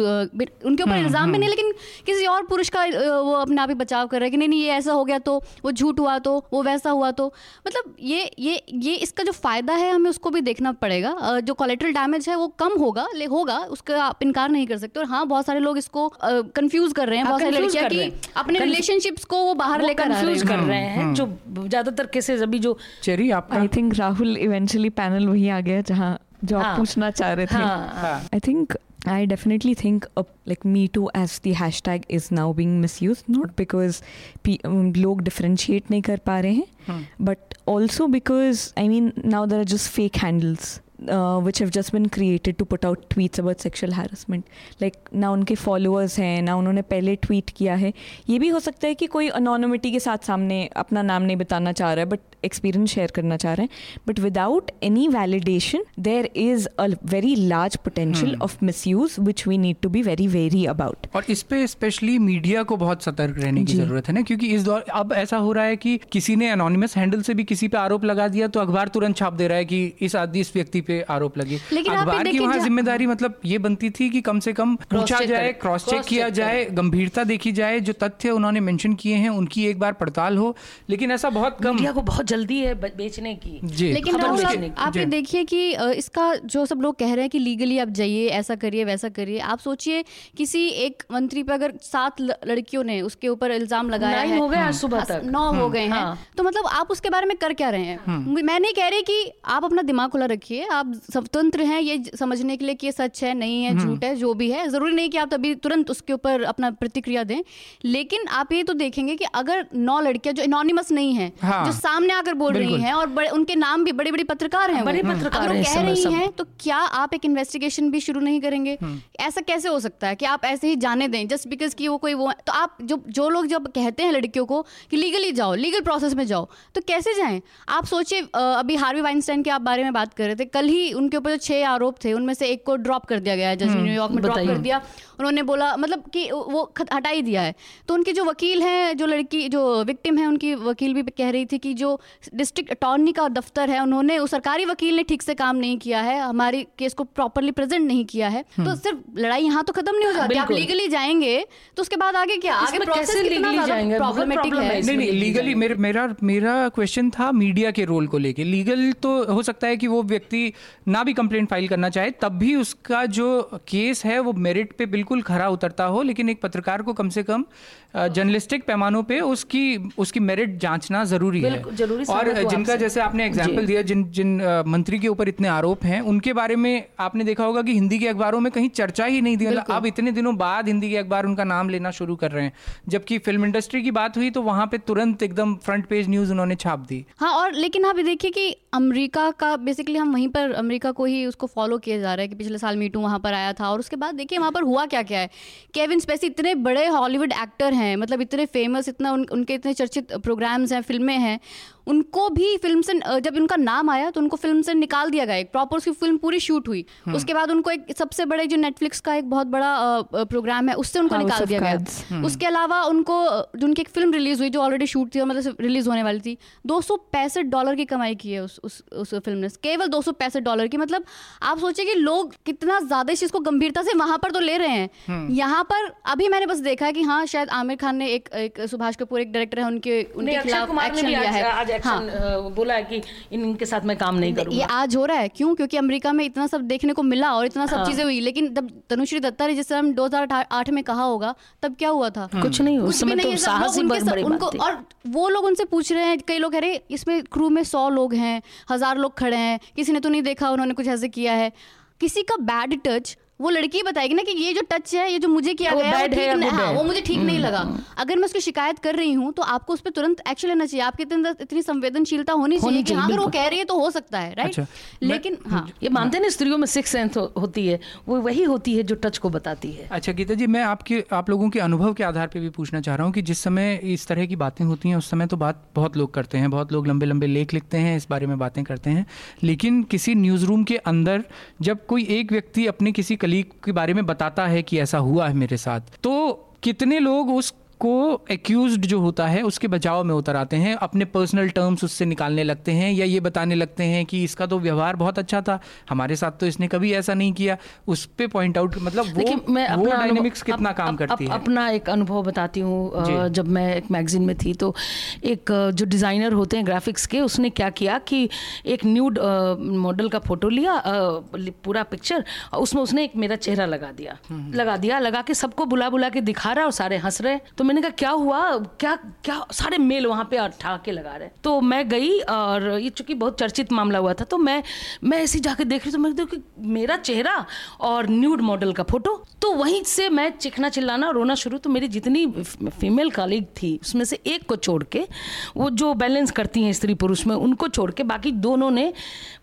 उनके ऊपर इल्ज़ाम भी नहीं लेकिन किसी और पुरुष का वो अपने आप ही बचाव कर रहे हैं कि नहीं नहीं ये ऐसा हो गया तो वो झूठ हुआ तो वो वैसा हुआ तो। मतलब ये ये ये इसका जो फ़ायदा है हमें उसको भी देखना पड़ेगा। जो कोलेट्रल डैमेज है वो कम होगा ले होगा उसका आप इनकार नहीं कर सकते। और हाँ बहुत सारे लोग इसको कंफ्यूज कर रहे हैं बहुत सारी लड़कियाँ कि अपने रिलेशनशिप्स को वो बाहर लेकर कर रहे हैं जो ज़्यादातर केसेस अभी जो चेरी आपका I think Rahul eventually panel वही आ गया जहाँ जो आप हाँ। पूछना चाह रहे थे हाँ हाँ I think I definitely think uh, like Me Too as the hashtag is now being misused, not because pe- um, लोग differentiate नहीं कर पा रहे हैं, but also because I mean now there are just fake handles. Uh, which have just been created to put out tweets about sexual harassment. Like ना उनके followers हैं ना उन्होंने पहले tweet किया है। ये भी हो सकता है कि कोई anonymity के साथ सामने अपना नाम नहीं बताना चाह रहा है बट एक्सपीरियंस शेयर करना चाह रहे हैं। But without any validation there is a very large potential of misuse which we need to be very very about और इस पे स्पेशली मीडिया को बहुत सतर्क रहने की ज़रूरत है ना क्योंकि इस दौर अब ऐसा हो रहा है कि किसी ने अनोनिमस हैंडल से भी किसी पे आरोप लगा दिया तो अखबार तुरंत छाप दे रहा है कि इस आदि इस व्यक्ति पे आरोप लगे। अखबार की वहाँ ज़िम्मेदारी मतलब ये बनती थी कि कम से कम पूछा जाए क्रॉस चेक किया जाए गंभीरता देखी जाए जो तथ्य उन्होंने मेंशन किए हैं उनकी एक बार पड़ताल हो। लेकिन ऐसा बहुत कम मीडिया को बहुत जल्दी है बेचने की। लेकिन आप, ये देखिए कि इसका जो सब लोग कह रहे हैं कि लीगली आप जाइए ऐसा करिए वैसा करिए आप सोचिए किसी एक मंत्री पे अगर सात लड़कियों ने उसके ऊपर इल्ज़ाम लगाया है हो गए आज सुबह हाँ, तक। नौ हो गए हैं हाँ। तो मतलब आप उसके बारे में कर क्या रहे हैं। मैं नहीं कह रही कि आप अपना दिमाग खुला रखिए आप स्वतंत्र हैं ये समझने के लिए कि ये सच है नहीं है झूठ है जो भी है ज़रूरी नहीं कि आप तभी तुरंत उसके ऊपर अपना प्रतिक्रिया दें। लेकिन आप ये तो देखेंगे कि अगर नौ लड़कियाँ जो इनोनिमस नहीं है हाँ। जो सामने आकर बोल रही। हैं और बड़े, उनके नाम भी बड़े बड़े पत्रकार हैं बड़े पत्रकार अगर कह रही। हैं तो क्या आप एक इन्वेस्टिगेशन भी शुरू नहीं करेंगे? ऐसा कैसे हो सकता है कि आप ऐसे ही जाने दें जस्ट बिकॉज़ की वो कोई वो तो आप जो जो लोग जब कहते हैं लड़कियों को कि लीगली जाओ लीगल प्रोसेस में जाओ तो कैसे जाएँ? आप सोचिए अभी हार्वी वाइनस्टाइन के आप बारे में बात कर रहे थे कल ही उनके ऊपर जो छह आरोप थे उनमें से एक को ड्रॉप कर दिया गया है जज ने न्यूयॉर्क में ड्रॉप कर दिया। उन्होंने बोला मतलब कि वो हटा ही दिया है। तो उनके जो वकील हैं जो लड़की जो विक्टिम है उनकी वकील भी कह रही थी कि जो डिस्ट्रिक्ट अटॉर्नी का दफ्तर है उन्होंने उस सरकारी वकील ने ठीक से काम नहीं किया है हमारी केस को प्रॉपरली प्रेजेंट नहीं किया है। तो सिर्फ़ लड़ाई यहाँ तो खत्म नहीं हो जाती। आप लीगली जाएँगे तो उसके बाद आगे क्या? आगे प्रोसेस कितना जाएँगे? प्रॉब्लमेटिक है? है नहीं नहीं लीगली मेरा मेरा क्वेश्चन था मीडिया के रोल को लेके। लीगल तो हो सकता है कि वो व्यक्ति ना भी कंप्लेंट फ़ाइल करना चाहे, तब भी उसका जो केस है, वो मेरिट पे बिल्कुल खरा उतरता हो, लेकिन एक पत्रकार को कम से कम जर्नलिस्टिक पैमानों पे उसकी उसकी मेरिट जांचना ज़रूरी है। ज़रूरी और जिनका जैसे आपने एग्ज़ाम्पल दिया जिन जिन मंत्री के ऊपर इतने आरोप हैं उनके बारे में आपने देखा होगा कि हिंदी के अखबारों में कहीं चर्चा ही नहीं थी। मतलब अब इतने दिनों बाद हिंदी के अखबार उनका नाम लेना शुरू कर रहे हैं। जबकि फ़िल्म इंडस्ट्री की बात हुई तो वहाँ पे तुरंत एकदम फ्रंट पेज न्यूज़ उन्होंने छाप दी। हाँ और लेकिन आप देखिए कि अमेरिका का बेसिकली हम वहीं पर अमेरिका को ही उसको फॉलो किया जा रहा है कि पिछले साल मीटू वहाँ पर आया था। और उसके बाद देखिए वहाँ पर हुआ क्या क्या है? केविन स्पेसी इतने बड़े हॉलीवुड एक्टर हैं मतलब इतने फ़ेमस इतना उन, उनके इतने चर्चित प्रोग्राम्स हैं फ़िल्में हैं उनको भी फ़िल्म से जब उनका नाम आया तो उनको फ़िल्म से निकाल दिया गया। एक प्रॉपर उसकी फ़िल्म पूरी शूट हुई। उसके बाद उनको एक सबसे बड़े जो नेटफ्लिक्स का एक बहुत बड़ा प्रोग्राम है उससे उनको निकाल दिया गया। उसके अलावा उनको जो उनकी एक फ़िल्म रिलीज़ हुई जो ऑलरेडी शूट थी और मतलब रिलीज़ होने वाली थी दो सौ पैंसठ डॉलर की कमाई की है उस उस उस फ़िल्म ने। केवल दो सौ पैंसठ डॉलर की। मतलब आप सोचिए कि लोग कितना ज़्यादा इस चीज़ को गंभीरता से वहाँ पर तो ले रहे हैं। यहाँ पर अभी मैंने बस देखा है कि हाँ शायद आमिर खान ने एक एक सुभाष कपूर एक डायरेक्टर है उनके उनके खिलाफ एक्शन लिया है। आज हाँ। बोला है कि इन- इनके साथ मैं काम नहीं ये आज हो रहा है? क्यों? क्योंकि अमेरिका में इतना सब देखने को मिला और इतना सब चीज़ें हुई लेकिन जब तनुश्री दत्ता ने जिस समय दो हज़ार आठ में कहा होगा तब क्या हुआ था? कुछ नहीं उस कुछ भी नहीं तो है, सब साहस लोग ही उनके और वो लोग उनसे पूछ रहे हैं कई लोग कह रहे इसमें क्रू में सौ लोग हैं हज़ार लोग खड़े हैं किसी ने तो नहीं देखा उन्होंने कुछ ऐसे किया है। किसी का बैड टच वो लड़की बताएगी ना कि ये जो टच है ये जो मुझे किया गया है, वो ठीक नहीं- हाँ वो मुझे ठीक नहीं लगा। अगर मैं उसकी शिकायत कर रही हूँ तो आपको उस पर तुरंत एक्शन लेना चाहिए। आपके अंदर इतनी संवेदनशीलता होनी चाहिए कि हाँ अगर वो कह रही है तो हो सकता है राइट अच्छा, लेकिन हाँ। ये मानते हैं ना स्त्रियों में सिक्स सेंस होती है। वो वही होती है जो टच को बताती है। अच्छा गीता जी मैं आपके आप लोगों के अनुभव के आधार पर भी पूछना चाह रहा हूँ कि जिस समय इस तरह की बातें होती हैं उस समय तो बात बहुत लोग करते हैं बहुत लोग लंबे लंबे लेख लिखते हैं इस बारे में बातें करते हैं। लेकिन किसी न्यूज़ रूम के अंदर जब कोई एक व्यक्ति अपने किसी कलीग के बारे में बताता है कि ऐसा हुआ है मेरे साथ। तो कितने लोग उस को एक्यूज्ड जो होता है उसके बचाव में उतर आते हैं अपने पर्सनल टर्म्स उससे निकालने लगते हैं या ये बताने लगते हैं कि इसका तो व्यवहार बहुत अच्छा था हमारे साथ तो इसने कभी ऐसा नहीं किया। उस पे पॉइंट आउट मतलब वो मैं वो अपना डायनेमिक्स अनुभव- कितना अप- काम अप- करती अप- है। अपना एक अनुभव बताती हूँ जब मैं एक मैगजीन में थी तो एक जो डिज़ाइनर होते हैं ग्राफिक्स के उसने क्या किया कि एक न्यूड मॉडल का फ़ोटो लिया पूरा पिक्चर और उसमें उसने एक मेरा चेहरा लगा दिया। लगा दिया लगा के सबको बुला बुला के दिखा रहा और सारे हंस रहे तो तो मैंने कहा, क्या हुआ? क्या क्या सारे मेल वहाँ पे ठा लगा रहे तो मैं गई और ये चूँकि बहुत चर्चित मामला हुआ था तो मैं मैं ऐसे जाके देख रही तो मैं कि मेरा चेहरा और न्यूड मॉडल का फ़ोटो तो वहीं से मैं चिखना चिल्लाना रोना शुरू तो मेरी जितनी फीमेल कॉलीग थी, उसमें से एक को छोड़ के, वो जो बैलेंस करती हैं स्त्री पुरुष में, उनको छोड़ के बाकी दोनों ने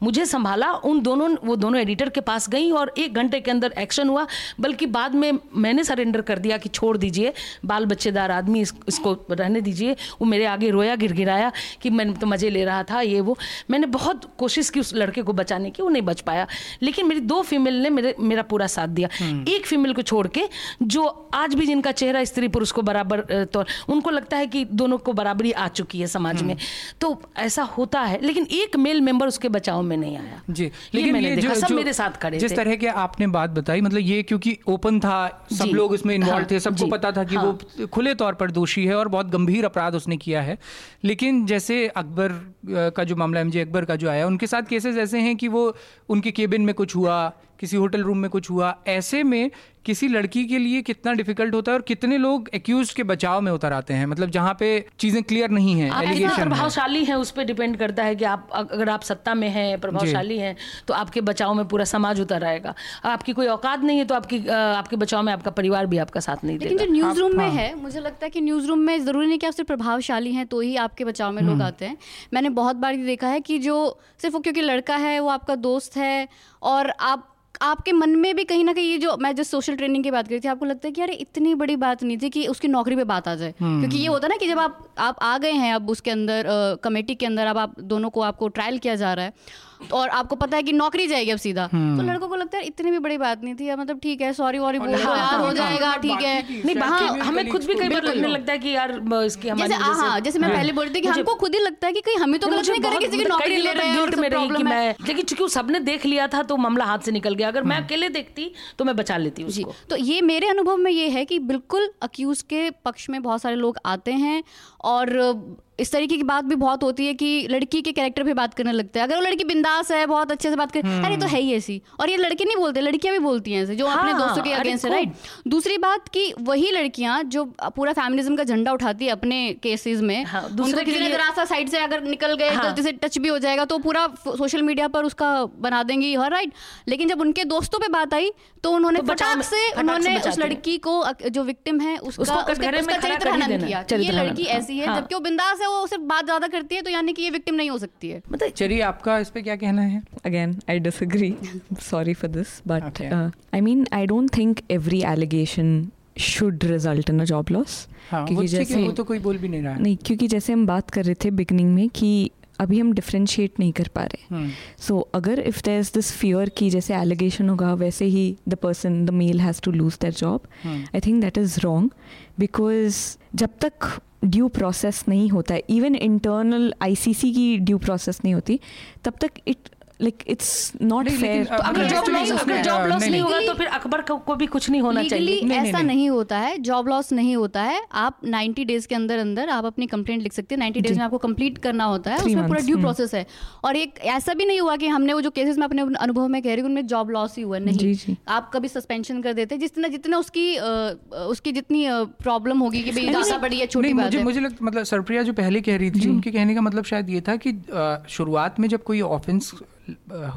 मुझे संभाला, उन दोनों, वो दोनों एडिटर के पास गई और एक घंटे के अंदर एक्शन हुआ, बल्कि बाद में मैंने सरेंडर कर दिया कि छोड़ दीजिए, बाल बच्चेदार आदमी इस, इसको रहने दीजिए। वो मेरे आगे रोया गिर गिराया कि मैं तो मज़े ले रहा था ये वो। मैंने बहुत कोशिश की उस लड़के को बचाने की वो नहीं बच पाया। लेकिन मेरी दो फीमेल ने मेरे मेरा पूरा साथ दिया। हम्म। एक फीमेल को छोड़ के जो आज भी जिनका चेहरा स्त्री पुरुष को बराबर तो उनको लगता है कि दोनों को बराबरी आ चुकी है समाज में। हम्म। तो ऐसा होता है लेकिन एक मेल मेंबर उसके बचाव में नहीं आया। जी लेकिन ये, जो, सब जो, मेरे साथ खड़े जिस तरह के आपने बात बताई मतलब ये क्योंकि ओपन था सब लोग इसमें इन्वॉल्व हाँ, थे सबको पता था कि हाँ, वो खुले तौर पर दोषी है और बहुत गंभीर अपराध उसने किया है। लेकिन जैसे अकबर का जो मामला एमजे अकबर का जो आया, उनके साथ केसेस ऐसे हैं कि वो उनके केबिन में कुछ हुआ किसी होटल रूम में कुछ हुआ ऐसे में किसी लड़की के लिए कितना डिफ़िकल्ट होता है और कितने लोग एक्यूज के बचाव में उतर आते हैं? मतलब जहाँ पे चीज़ें क्लियर नहीं है एलिगेशन प्रभावशाली है उस पर डिपेंड करता है कि आप अगर आप सत्ता में हैं प्रभावशाली हैं तो आपके बचाव में पूरा समाज उतर आएगा। आपकी कोई औकात नहीं है तो आपकी आपके बचाव में आपका परिवार भी आपका साथ नहीं लेकिन जो न्यूज़ रूम में हाँ। है। मुझे लगता है कि न्यूज़ रूम में ज़रूरी नहीं कि आप सिर्फ़ प्रभावशाली हैं तो ही आपके बचाव में लोग हम्म। आते हैं। मैंने बहुत बार ये देखा है कि जो सिर्फ़ क्योंकि लड़का है वो आपका दोस्त है और आप आपके मन में भी कहीं ना कहीं ये जो मैं जो सोशल ट्रेनिंग की बात करी थी आपको लगता है कि यार इतनी बड़ी बात नहीं थी कि उसकी नौकरी पे बात आ जाए हम्म। क्योंकि ये होता है ना कि जब आप आप आ गए हैं अब उसके अंदर कमेटी के अंदर अब आप दोनों को आपको ट्रायल किया जा रहा है और आपको पता है कि नौकरी जाएगी अब सीधा। हम्म। तो लड़कों को लगता है इतनी भी बड़ी बात नहीं थी। मतलब ठीक है सॉरी वॉरी बोल हाँ, यार हो हाँ, जाएगा हाँ, ठीक है। नहीं हाँ हमें खुद भी कई बार लगने लगता है कि यार इसकी हमारी जैसे हाँ जैसे मैं पहले बोलती थी कि हमको खुद ही लगता है कि कहीं हमें तो गलत नहीं करें किसी की नौकरी ले रहे हैं लेकिन चूँकि सबने देख लिया था तो मामला हाथ से निकल गया। अगर मैं अकेले देखती तो मैं बचा लेती उसको। तो ये मेरे अनुभव में ये है कि बिल्कुल अक्यूज के पक्ष में बहुत सारे लोग आते हैं और इस तरीके की बात भी बहुत होती है कि लड़की के कैरेक्टर पे बात करने लगते हैं। अगर वो लड़की बिंदास है बहुत अच्छे से बात कर अरे तो है ही ऐसी। और ये लड़के नहीं बोलते लड़कियाँ भी बोलती हैं ऐसे जो हाँ, अपने दोस्तों के अगेंस्ट है राइट दूसरी बात कि वही लड़कियाँ जो पूरा फैमिलिज्म का झंडा उठाती है अपने केसेस में हाँ, किसी ने जरा सा साइड से अगर निकल गए हाँ, गलती से टच भी हो जाएगा तो पूरा सोशल मीडिया पर उसका बना देंगी और राइट लेकिन जब उनके दोस्तों पे बात आई तो उन्होंने तो फटाक से उन्होंने उस लड़की को जो विक्टिम है उसका चरित्र हनन किया ये लड़की ऐसी है हाँ। जबकि वो बिंदास है वो सिर्फ़ बात ज़्यादा करती है तो यानी कि ये विक्टिम नहीं हो सकती है। मतलब चलिए आपका इस पे क्या कहना है? Again I disagree sorry for this but I mean I don't think every allegation should result in a job loss क्योंकि जैसे वो तो कोई बोल भी नहीं रहा नहीं क्योंकि जैसे हम बात कर रहे थे बिगनिंग में कि अभी हम डिफ्रेंशिएट नहीं कर पा रहे। So hmm. so, अगर if there is this fear कि जैसे एलिगेशन होगा वैसे ही the person the male has to lose that job I think that is wrong because जब तक ड्यू प्रोसेस नहीं होता है. इवन इंटरनल आईसीसी की ड्यू प्रोसेस नहीं होती. तब तक it like it's not fair अगर जॉब लॉस अगर जॉब लॉस नहीं होगा तो फिर अकबर को भी कुछ नहीं होना चाहिए। ऐसा नहीं होता है। जॉब लॉस नहीं होता है। आप 90 डेज़ के अंदर अंदर आप अपनी कंप्लेंट लिख सकते हैं। 90 डेज़ में आपको कंप्लीट करना होता है। उसमें पूरा ड्यू प्रोसेस है। और एक ऐसा भी नहीं हुआ कि हमने वो जो केसेस में अपने अनुभव में कह रही हूँ उनमें जॉब लॉस ही हुआ नहीं। आप कभी सस्पेंशन कर देते जितना जितना उसकी उसकी जितनी प्रॉब्लम होगी कि भाई ज़्यादा बड़ी है छोटी बात है। मुझे लगता मतलब सरप्रिया जो पहले कह रही थी उनके कहने का मतलब शायद ये था कि शुरुआत में जब कोई ऑफेंस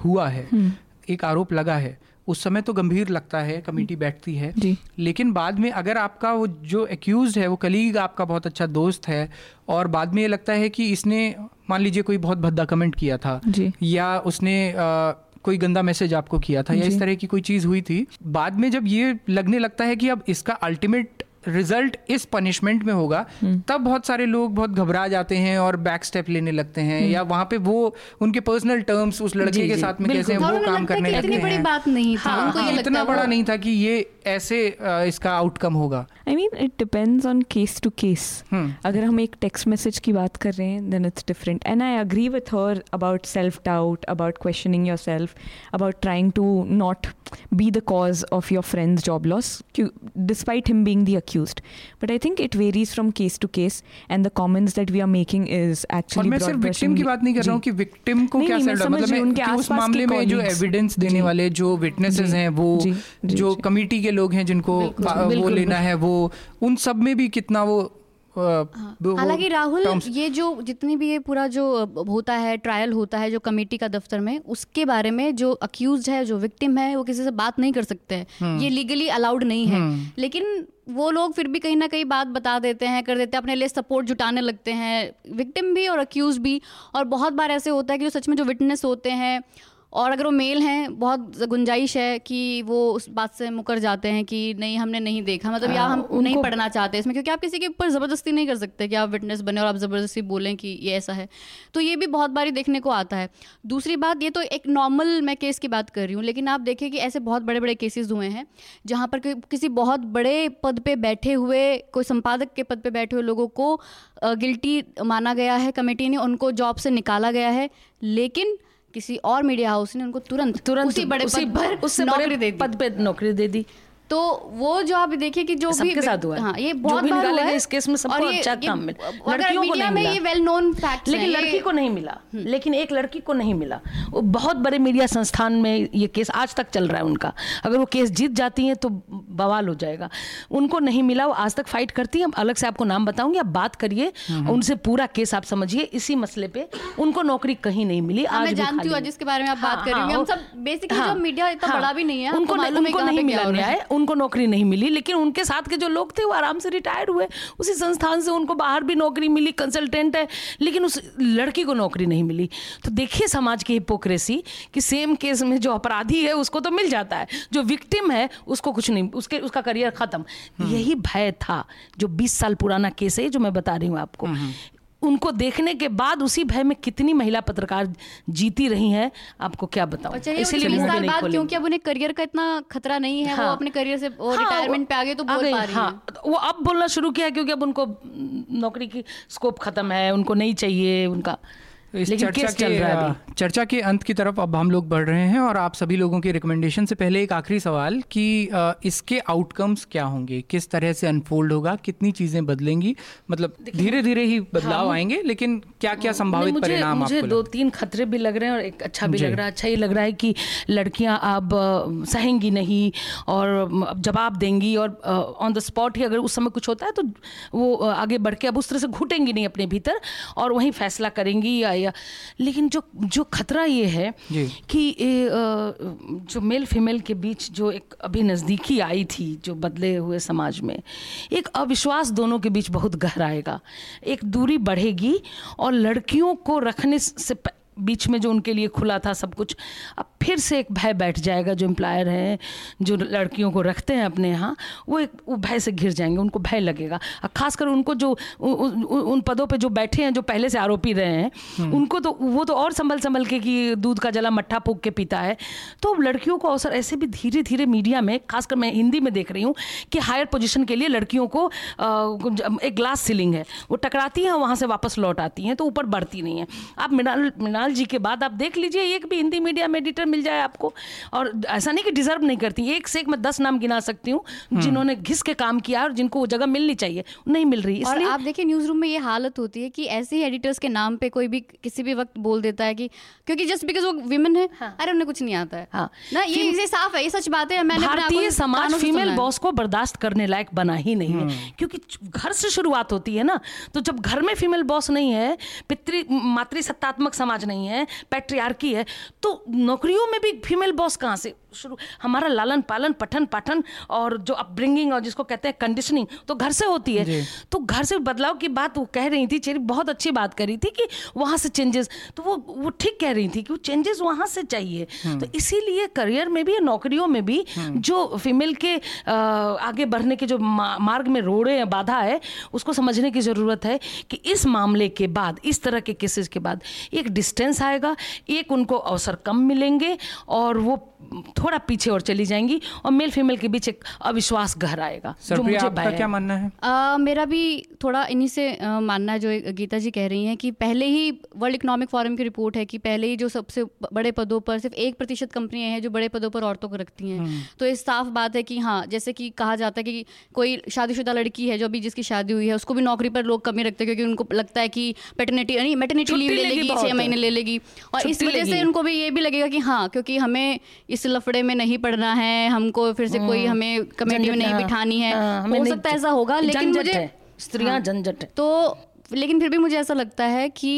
हुआ है। हम्म। एक आरोप लगा है। उस समय तो गंभीर लगता है कमेटी बैठती है। लेकिन बाद में अगर आपका वो जो एक्यूज है वो कलीग आपका बहुत अच्छा दोस्त है और बाद में ये लगता है कि इसने मान लीजिए कोई बहुत भद्दा कमेंट किया था या उसने आ, कोई गंदा मैसेज आपको किया था या इस तरह की कोई चीज़ हुई थी बाद में जब ये लगने लगता है कि अब इसका अल्टीमेट रिज़ल्ट इस पनिशमेंट में होगा हम्म। तब बहुत सारे लोग बहुत घबरा जाते हैं और बैक स्टेप लेने लगते हैं हम्म। या वहाँ पे वो उनके पर्सनल टर्म्स उस लड़के के साथ में कैसे वो काम करने लगते हैं बड़ी बात नहीं था हाँ, इतना बड़ा नहीं था कि ये ऐसे इसका आउटकम होगा? I mean it depends on case to case अगर हम एक टेक्स्ट मैसेज की बात कर रहे हैं then it's different and I agree with her about self doubt about questioning yourself about trying to not be the cause of your friends job loss despite him being the accused. But I think it varies from case to case, and the comments that we are making is actually. और मैं सिर्फ़ victim की बात नहीं कर रहा हूँ कि विक्टिम को क्या सर मतलब मैं उस मामले में जो एविडेंस देने वाले जो विटनेसेस हैं वो जो कमिटी के लोग हैं जिनको वो बिल्कुल, लेना है वो उन सब में भी कितना वो हालाँकि राहुल ये जो जितनी भी ये पूरा जो होता है ट्रायल होता है जो कमेटी का दफ्तर में उसके बारे में जो अक्यूज है जो विक्टिम है वो किसी से बात नहीं कर सकते। हैं ये लीगली अलाउड नहीं है। लेकिन वो लोग फिर भी कहीं ना कहीं बात बता देते हैं कर देते हैं अपने लिए सपोर्ट जुटाने लगते हैं। विक्टिम भी और अक्यूज भी। और बहुत बार ऐसे होता है कि जो सच में जो विटनेस होते हैं और अगर वो मेल हैं बहुत गुंजाइश है कि वो उस बात से मुकर जाते हैं कि नहीं हमने नहीं देखा। मतलब या हाँ, हम नहीं पढ़ना चाहते इसमें क्योंकि आप किसी के ऊपर ज़बरदस्ती नहीं कर सकते कि आप विटनेस बने और आप ज़बरदस्ती बोलें कि ये ऐसा है। तो ये भी बहुत बारी देखने को आता है। दूसरी बात ये तो एक नॉर्मल मैं केस की बात कर रही हूँ लेकिन आप देखें कि ऐसे बहुत बड़े बड़े केसेज हुए हैं जहाँ पर किसी बहुत बड़े पद पर बैठे हुए कोई संपादक के पद पर बैठे हुए लोगों को गिल्टी माना गया है कमेटी ने उनको जॉब से निकाला गया है लेकिन किसी और मीडिया हाउस ने उनको तुरंत तुरंत उसी बड़े उसी पद पर उससे बड़े पद पे नौकरी दे दी। तो वो जो आप देखिए कि जो भी साथ हुआ हाँ। ये बहुत बार हुआ है इस केस में सबको अच्छा काम मिला। लड़कियों को नहीं मिला। ये वेल नोन फैक्ट्स लेकिन लड़की को नहीं मिला। लेकिन एक लड़की को नहीं मिला। वो बहुत बड़े मीडिया संस्थान में ये केस आज तक चल रहा है उनका। अगर वो केस जीत जाती हैं तो बवाल हो जाएगा। उनको नहीं मिला वो आज तक फाइट करती हैं। अलग से आपको नाम बताऊँगी आप बात करिए। उनसे पूरा केस आप समझिए। इसी मसले पे उनको नौकरी कहीं नहीं मिली। हाँ, आज मैं जानती हूँ जिसके बारे में आप बात हाँ, कर रही हाँ, हम सब बेसिकली जो मीडिया इतना बड़ा भी नहीं है उनको नहीं- है मिला हो है। न्याय। उनको नौकरी नहीं मिली लेकिन उनके साथ के जो लोग थे वो आराम से रिटायर हुए। उसी संस्थान से उनको बाहर भी नौकरी मिली कंसल्टेंट है लेकिन उस लड़की को नौकरी नहीं मिली। तो देखिए समाज की हिपोक्रेसी कि सेम केस में जो अपराधी है उसको तो मिल जाता है। जो विक्टिम है उसको कुछ नहीं उसके उसका करियर खत्म। यही भय था जो 20 साल पुराना केस है जो मैं बता रही हूँ आपको। उनको देखने के बाद उसी भय में कितनी महिला पत्रकार जीती रही हैं आपको क्या बताऊँ? इसलिए साल बाद क्योंकि अब उन्हें करियर का इतना खतरा नहीं है हाँ, वो हाँ। अपने करियर से हाँ, रिटायरमेंट पे आ गए तो बोल पा रही हाँ, हैं। वो अब बोलना शुरू किया क्योंकि अब उनको नौकरी की स्कोप खत्म है उनको नहीं चाहिए उनका। इस लेकिन चर्चा के चल रहा है चर्चा के अंत की तरफ़ अब हम लोग बढ़ रहे हैं और आप सभी लोगों के रिकमेंडेशन से पहले एक आखिरी सवाल कि इसके आउटकम्स क्या होंगे? किस तरह से अनफोल्ड होगा? कितनी चीज़ें बदलेंगी? मतलब धीरे धीरे ही बदलाव हाँ, आएँगे लेकिन क्या क्या संभावित नहीं, मुझे मुझे, मुझे आपको दो तीन खतरे भी लग रहे हैं और एक अच्छा भी लग रहा है। अच्छा ये लग रहा है कि लड़कियाँ अब सहेंगी नहीं और जवाब देंगी और ऑन द स्पॉट ही अगर उस समय कुछ होता है तो वो आगे बढ़ के अब उस तरह से घुटेंगी नहीं अपने भीतर और वहीं फैसला करेंगी या, लेकिन जो जो खतरा ये है कि ए, जो मेल फीमेल के बीच जो एक अभी नज़दीकी आई थी जो बदले हुए समाज में एक अविश्वास दोनों के बीच बहुत गहराएगा। एक दूरी बढ़ेगी और लड़कियों को रखने से प- बीच में जो उनके लिए खुला था सब कुछ अब फिर से एक भय बैठ जाएगा जो एम्प्लॉयर हैं जो लड़कियों को रखते हैं अपने यहाँ वो एक वो भय से घिर जाएँगे उनको भय लगेगा। और खासकर उनको जो उ, उ, उ, उन पदों पे जो बैठे हैं जो पहले से आरोपी रहे हैं उनको तो वो तो और संभल संभल के कि दूध का जला मट्ठा फूक के पीता है। तो लड़कियों को अवसर ऐसे भी धीरे धीरे मीडिया में खासकर मैं हिंदी में देख रही हूँ कि हायर पोजिशन के लिए लड़कियों को एक ग्लास सीलिंग है। वो टकराती हैं वहाँ से वापस लौट आती हैं तो ऊपर बढ़ती नहीं है। आप मृणाल मृणाल जी के बाद आप देख लीजिए एक भी हिंदी मीडिया में एडिटर मिल जाए आपको। और ऐसा नहीं कि डिजर्व नहीं करती एक से एक मैं दस नाम गिना सकती हूँ जिन्होंने घिस के काम किया और जिनको वो जगह मिलनी चाहिए नहीं मिल रही। और इसलिए आप देखिए न्यूज़ रूम में ये हालत होती है कि ऐसे ही एडिटर्स के नाम पे कोई भी किसी भी वक्त बोल देता है कि क्योंकि जस्ट बिकॉज़ वो विमेन है अरे उन्हें कुछ नहीं आता है। हाँ। ना ये ये साफ़ है ये सच बात है मैंने भारतीय समाज फीमेल बॉस को बर्दाश्त करने लायक बना ही नहीं है क्योंकि घर से शुरुआत होती है ना तो जब घर में फीमेल बॉस नहीं है पितृ मातृ सत्तात्मक समाज नहीं है पैट्रियार्की है तो नौकरियों में भी फीमेल बॉस कहाँ से? शुरू हमारा लालन पालन पठन पाठन और जो अपब्रिंगिंग और जिसको कहते हैं कंडीशनिंग तो घर से होती है। तो घर से बदलाव की बात वो कह रही थी चेरी बहुत अच्छी बात कर रही थी कि वहाँ से चेंजेस तो वो वो ठीक कह रही थी कि वो चेंजेस वहाँ से चाहिए। तो इसीलिए करियर में भी नौकरियों में भी जो फीमेल के आगे बढ़ने के जो मार्ग में रोड़े हैं बाधा है उसको समझने की ज़रूरत है कि इस मामले के बाद इस तरह के केसेस के बाद एक डिस्टेंस आएगा एक उनको अवसर कम मिलेंगे और वो थोड़ा पीछे और चली जाएँगी और मेल फीमेल के बीच एक अविश्वास गहराएगा जो मुझे आपका क्या मानना है? अ, मेरा भी थोड़ा इन्हीं से अ, मानना है जो गीता जी कह रही हैं कि पहले ही वर्ल्ड इकोनॉमिक फोरम की रिपोर्ट है कि पहले ही जो सबसे बड़े पदों पर सिर्फ़ एक प्रतिशत कंपनियाँ हैं जो बड़े पदों पर औरतों को रखती हैं। तो ये साफ़ बात है कि हाँ जैसे कि कहा जाता है कि कोई शादीशुदा लड़की है जो अभी जिसकी शादी हुई है उसको भी नौकरी पर लोग कमी रखते हैं क्योंकि उनको लगता है कि पेटर्निटी नहीं मेटर्निटी लीव ले लेगी लेगी छः महीने ले लेगी। और इस वजह से उनको भी ये भी लगेगा कि हाँ क्योंकि हमें इस लफड़े में नहीं पड़ना है हमको फिर से कोई हमें कमेटी में नहीं बिठानी है। हो सकता है ऐसा होगा लेकिन मुझे स्त्रियाँ झंझट तो लेकिन फिर भी मुझे ऐसा लगता है कि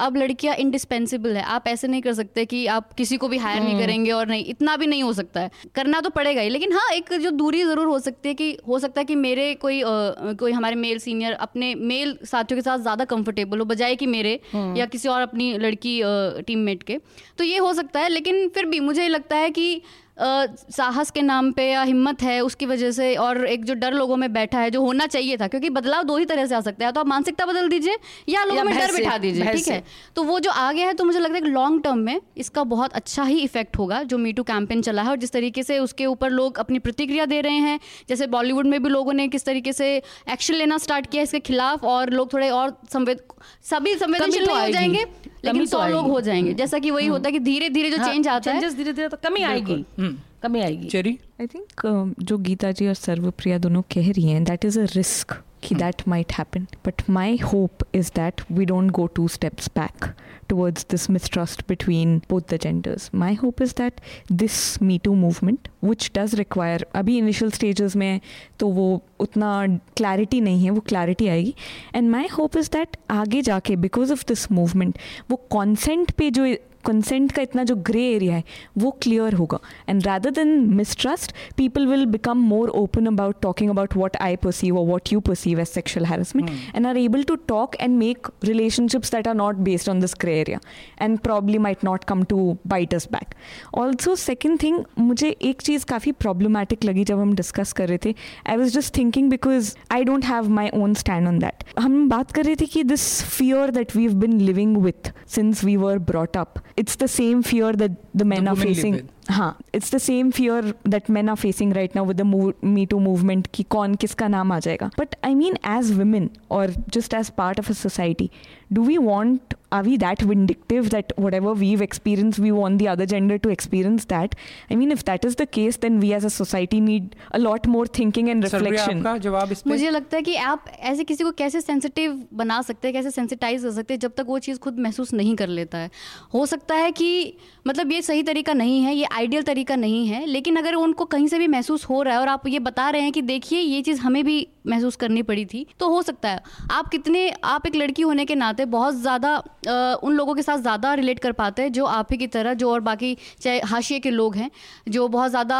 अब लड़कियाँ इंडिस्पेंसिबल है। आप ऐसे नहीं कर सकते कि आप किसी को भी हायर नहीं करेंगे और नहीं इतना भी नहीं हो सकता है। करना तो पड़ेगा ही लेकिन हाँ एक जो दूरी ज़रूर हो सकती है कि हो सकता है कि मेरे कोई आ, कोई हमारे मेल सीनियर अपने मेल साथियों के साथ ज़्यादा कंफर्टेबल हो बजाय कि मेरे या किसी और अपनी लड़की टीममेट के। तो ये हो सकता है लेकिन फिर भी मुझे लगता है कि साहस के नाम पे या हिम्मत है उसकी वजह से और एक जो डर लोगों में बैठा है जो होना चाहिए था क्योंकि बदलाव दो ही तरह से आ सकता है। तो आप मानसिकता बदल दीजिए या लोगों में डर बिठा दीजिए ठीक है? तो वो जो आ गया है तो मुझे लगता है कि लॉन्ग टर्म में इसका बहुत अच्छा ही इफ़ेक्ट होगा जो मीटू कैंपेन चला है। और जिस तरीके से उसके ऊपर लोग अपनी प्रतिक्रिया दे रहे हैं जैसे बॉलीवुड में भी लोगों ने किस तरीके से एक्शन लेना स्टार्ट किया इसके खिलाफ और लोग थोड़े और संवेद सभी संवेदनशील तो हो जाएँगे। लेकिन सौ लोग हो जाएँगे। जैसा कि वही हम्म। होता है कि धीरे धीरे जो चेंज हाँ, आता है। धीरे धीरे तो कमी आएगी। हम्म। कमी आएगी। चेरी? आई थिंक जो गीता जी और सर्वप्रिया दोनों कह रही हैं दैट इज़ अ रिस्क कि that might happen but my hope is that we don't go to steps back towards this mistrust between both the genders my hope is that this me too movement which does require अभी initial stages में तो वो उतना clarity नहीं है, वो clarity आएगी. And my hope is that आगे जाके बिकॉज़ ऑफ़ दिस मूवमेंट वो कॉन्सेंट पे जो कंसेंट का इतना जो ग्रे एरिया है वो क्लियर होगा। And rather than mistrust people will become more open about talking about what I perceive और what you perceive as sexual harassment and are able to talk and make relationships that are not based on this grey area and probably might not come to bite us back. Also second thing मुझे एक चीज़ काफ़ी problematic लगी जब हम discuss कर रहे थे। I was just thinking because I don't have my own stand on that हम बात कर रहे थे कि this fear that we have been living with since we were brought up it's the same fear that the men the are facing. हाँ it's the same fear that man are facing right now with the me too movement कि कौन किसका नाम आ जाएगा but I mean as women और just as part of a society do we want are we that vindictive that whatever we've experienced we want the other gender to experience that? I mean if that is the case then we as a society need a lot more thinking and reflection. जवाब इस मुझे लगता है कि आप ऐसे किसी को कैसे सेंसिटिव बना सकते हैं कैसे सेंसिटाइज कर सकते हैं जब तक वो चीज़ खुद महसूस नहीं कर लेता है। हो सकता है कि मतलब ये सही तरीका नहीं है ये आइडियल तरीका नहीं है लेकिन अगर उनको कहीं से भी महसूस हो रहा है और आप ये बता रहे हैं कि देखिए ये चीज़ हमें भी महसूस करनी पड़ी थी तो हो सकता है। आप कितने आप एक लड़की होने के नाते बहुत ज़्यादा उन लोगों के साथ ज़्यादा रिलेट कर पाते हैं जो आप ही की तरह जो और बाकी चाहे हाशिए के लोग हैं जो बहुत ज़्यादा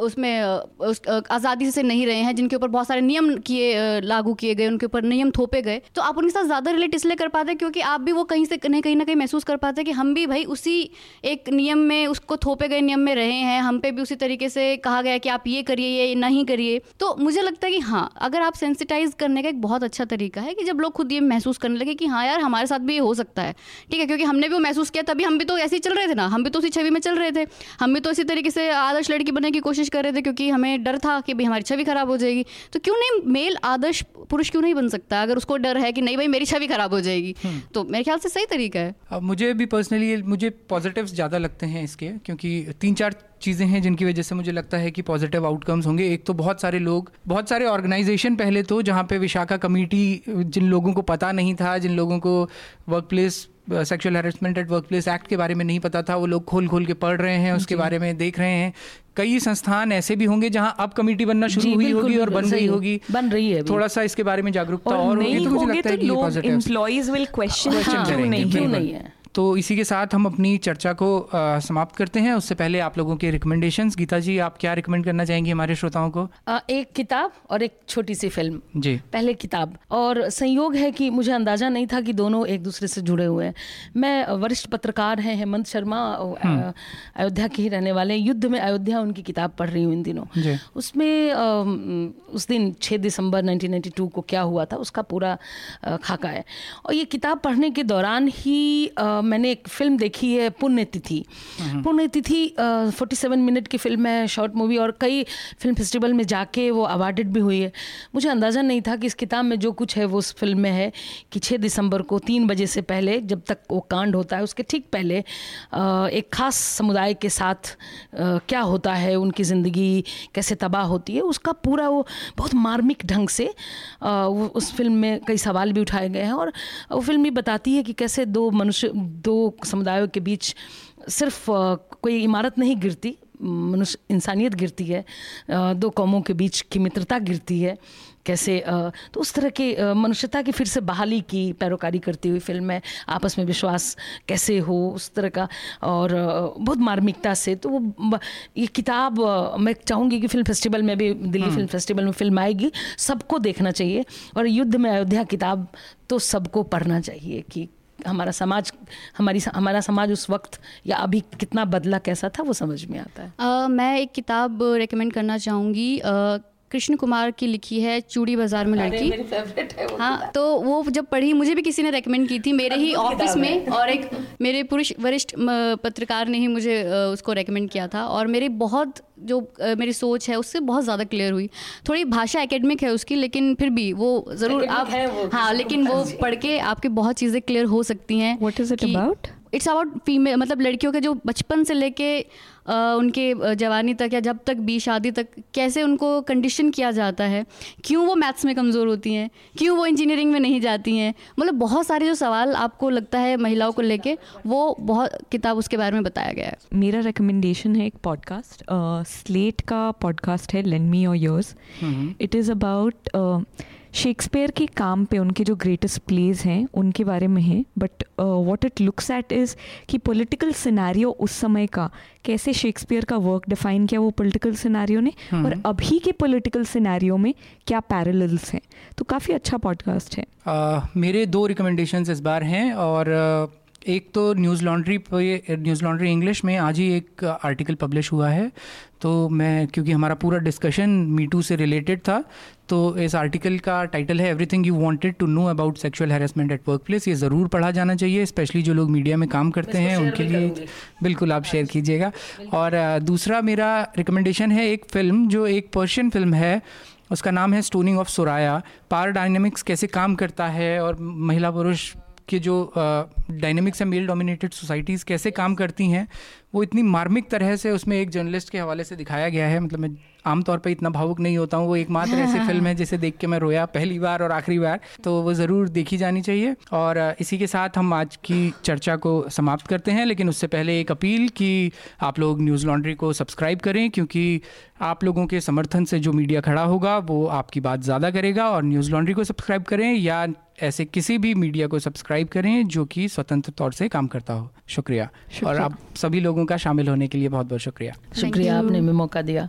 उसमें उस, आज़ादी से नहीं रहे हैं जिनके ऊपर बहुत सारे नियम किए लागू किए गए उनके ऊपर नियम थोपे गए तो आप उनके साथ ज़्यादा रिलेट इसलिए कर पाते क्योंकि आप भी वो कहीं से कहीं कहीं ना कहीं महसूस कर पाते कि हम भी भाई उसी एक नियम में उसको थोपे गए नियम में रहे हैं हम पे भी उसी तरीके से कहा गया कि आप ये करिए ये नहीं करिए। तो मुझे लगता है कि हाँ अगर आप सेंसिटाइज करने का एक बहुत अच्छा तरीका है कि जब लोग खुद ये महसूस करने लगे कि हाँ यार हमारे साथ भी हो सकता है। ठीक है क्योंकि हमने भी वो महसूस किया तभी हम भी तो ऐसे ही चल रहे थे ना। हम भी तो उसी छवि में चल रहे थे। हम भी तो इसी तरीके से आदर्श लड़की बनने की कोशिश कर रहे थे क्योंकि हमें डर था कि भाई हमारी छवि खराब हो जाएगी। तो क्यों नहीं मेल आदर्श पुरुष क्यों नहीं बन सकता? अगर उसको डर है कि नहीं भाई मेरी छवि खराब हो जाएगी। हम्म। तो मेरे ख्याल से सही तरीका है। मुझे भी पर्सनली मुझे पॉजिटिव ज़्यादा लगते हैं इसके क्योंकि तीन चार चीज़ें हैं जिनकी वजह से मुझे लगता है कि पॉजिटिव आउटकम्स होंगे। एक तो बहुत सारे लोग बहुत सारे ऑर्गेनाइजेशन पहले तो जहाँ पे विशाखा कमेटी जिन लोगों को पता नहीं था जिन लोगों को work place sexual harassment at work place act के बारे में नहीं पता था वो लोग खोल खोल के पढ़ रहे हैं उसके बारे में देख रहे हैं। कई संस्थान ऐसे भी होंगे जहाँ अब कमेटी बनना शुरू हुई होगी और बन रही होगी। बन रही है थोड़ा सा इसके बारे में जागरूकता और, और होगी तो मुझे लगता है तो कि एम्प्लॉइज विल क्वेश्चन क्यों नहीं है? तो इसी के साथ हम अपनी चर्चा को आ, समाप्त करते हैं। उससे पहले आप लोगों के रिकमेंडेशंस गीता जी आप क्या रिकमेंड करना चाहेंगे हमारे श्रोताओं को? आ, एक किताब और एक छोटी सी फ़िल्म जी। पहले किताब। और संयोग है कि मुझे अंदाज़ा नहीं था कि दोनों एक दूसरे से जुड़े हुए हैं। मैं वरिष्ठ पत्रकार हैं हेमंत शर्मा हम्म। अयोध्या के ही रहने वाले युद्ध में अयोध्या उनकी किताब पढ़ रही हूँ इन दिनों। उसमें उस दिन छः दिसंबर 1992 को क्या हुआ था उसका पूरा खाका है। और ये किताब पढ़ने के दौरान ही मैंने एक फ़िल्म देखी है पुण्यतिथि हम्म। पुण्यतिथि फोर्टी सेवन मिनट की फ़िल्म है शॉर्ट मूवी और कई फ़िल्म फेस्टिवल में जाके वो अवार्डेड भी हुई है मुझे अंदाज़ा नहीं था कि इस किताब में जो कुछ है वो उस फ़िल्म में है कि छः दिसंबर को तीन बजे से पहले जब तक वो कांड होता है उसके ठीक पहले एक ख़ास समुदाय के साथ क्या होता है उनकी ज़िंदगी कैसे तबाह होती है उसका पूरा वो बहुत मार्मिक ढंग से उस फ़िल्म में कई सवाल भी उठाए गए हैं और वो फ़िल्म भी बताती है कि कैसे दो मनुष्य दो समुदायों के बीच सिर्फ़ कोई इमारत नहीं गिरती मनुष्य इंसानियत गिरती है दो कौमों के बीच की मित्रता गिरती है कैसे तो उस तरह के मनुष्यता की फिर से बहाली की पैरोकारी करती हुई फ़िल्म है आपस में विश्वास कैसे हो उस तरह का और बहुत मार्मिकता से तो वो ये किताब मैं चाहूँगी कि फ़िल्म फेस्टिवल में भी दिल्ली फ़िल्म फेस्टिवल में फ़िल्म आएगी सबको देखना चाहिए और युद्ध में अयोध्या किताब तो सबको पढ़ना चाहिए कि हमारा समाज हमारी हमारा समाज उस वक्त या अभी कितना बदला कैसा था वो समझ में आता है। uh, मैं एक किताब रेकमेंड करना चाहूँगी। uh, कृष्ण कुमार की लिखी है चूड़ी बाज़ार में लड़की। हाँ तो। वो जब पढ़ी मुझे भी किसी ने रेकमेंड की थी मेरे ही ऑफ़िस में और एक मेरे पुरुष वरिष्ठ पत्रकार ने ही मुझे उसको रेकमेंड किया था और मेरी बहुत जो मेरी सोच है उससे बहुत ज़्यादा क्लियर हुई। थोड़ी भाषा एकेडमिक है उसकी लेकिन फिर भी वो ज़रूर आप हाँ लेकिन वो <laughs> पढ़ के आपकी बहुत चीज़ें क्लियर हो सकती हैं what is it about it's about female मतलब लड़कियों के जो बचपन से लेके उनके जवानी तक या जब तक भी शादी तक कैसे उनको कंडीशन किया जाता है? क्यों वो मैथ्स में कमज़ोर होती हैं? क्यों वो इंजीनियरिंग में नहीं जाती हैं? मतलब बहुत सारे जो सवाल आपको लगता है महिलाओं को लेके वो बहुत किताब उसके बारे में बताया गया है। मेरा रिकमेंडेशन है एक पॉडकास्ट स्लेट uh, का पॉडकास्ट है लेन मी और your ears it is about Shakespeare के काम पे उनके जो ग्रेटेस्ट प्लेज हैं उनके बारे में है but what it looks at is कि पोलिटिकल सिनारियो उस समय का कैसे शेक्सपियर का वर्क डिफाइन किया वो पोलिटिकल सिनारियो ने और हम्म। अभी के पोलिटिकल सिनारियो में क्या पैरेलल्स हैं तो काफ़ी अच्छा पॉडकास्ट है uh, मेरे दो रिकमेंडेशन इस बार हैं और uh, एक तो न्यूज़ लॉन्ड्री पे न्यूज़ लॉन्ड्री इंग्लिश में आज ही एक आर्टिकल पब्लिश हुआ है। तो मैं क्योंकि हमारा पूरा डिस्कशन मीटू से रिलेटेड था तो इस आर्टिकल का टाइटल है everything you wanted to know about sexual harassment at work place ये ज़रूर पढ़ा जाना चाहिए स्पेशली जो लोग मीडिया में काम करते हैं उनके लिए बिल्कुल आप शेयर कीजिएगा। और दूसरा मेरा रिकमेंडेशन है एक फ़िल्म जो एक पर्शियन फ़िल्म है उसका नाम है stoning of Soraya power dynamics कैसे काम करता है और महिला पुरुष के जो dynamics and male dominated societies कैसे काम करती हैं, वो इतनी मार्मिक तरह से उसमें एक जर्नलिस्ट के हवाले से दिखाया गया है। मतलब मैं आमतौर पर इतना भावुक नहीं होता हूँ वो एकमात्र ऐसी <laughs> फ़िल्म है जिसे देख के मैं रोया पहली बार और आखिरी बार। तो वो ज़रूर देखी जानी चाहिए। और इसी के साथ हम आज की चर्चा को समाप्त करते हैं लेकिन उससे पहले एक अपील कि आप लोग न्यूज़ लॉन्ड्री को सब्सक्राइब करें क्योंकि आप लोगों के समर्थन से जो मीडिया खड़ा होगा वो आपकी बात ज़्यादा करेगा। और न्यूज़ लॉन्ड्री को सब्सक्राइब करें या ऐसे किसी भी मीडिया को सब्सक्राइब करें जो कि स्वतंत्र तौर से काम करता हो। शुक्रिया। और आप सभी लोगों का शामिल होने के लिए बहुत बहुत शुक्रिया शुक्रिया आपने भी मौका दिया।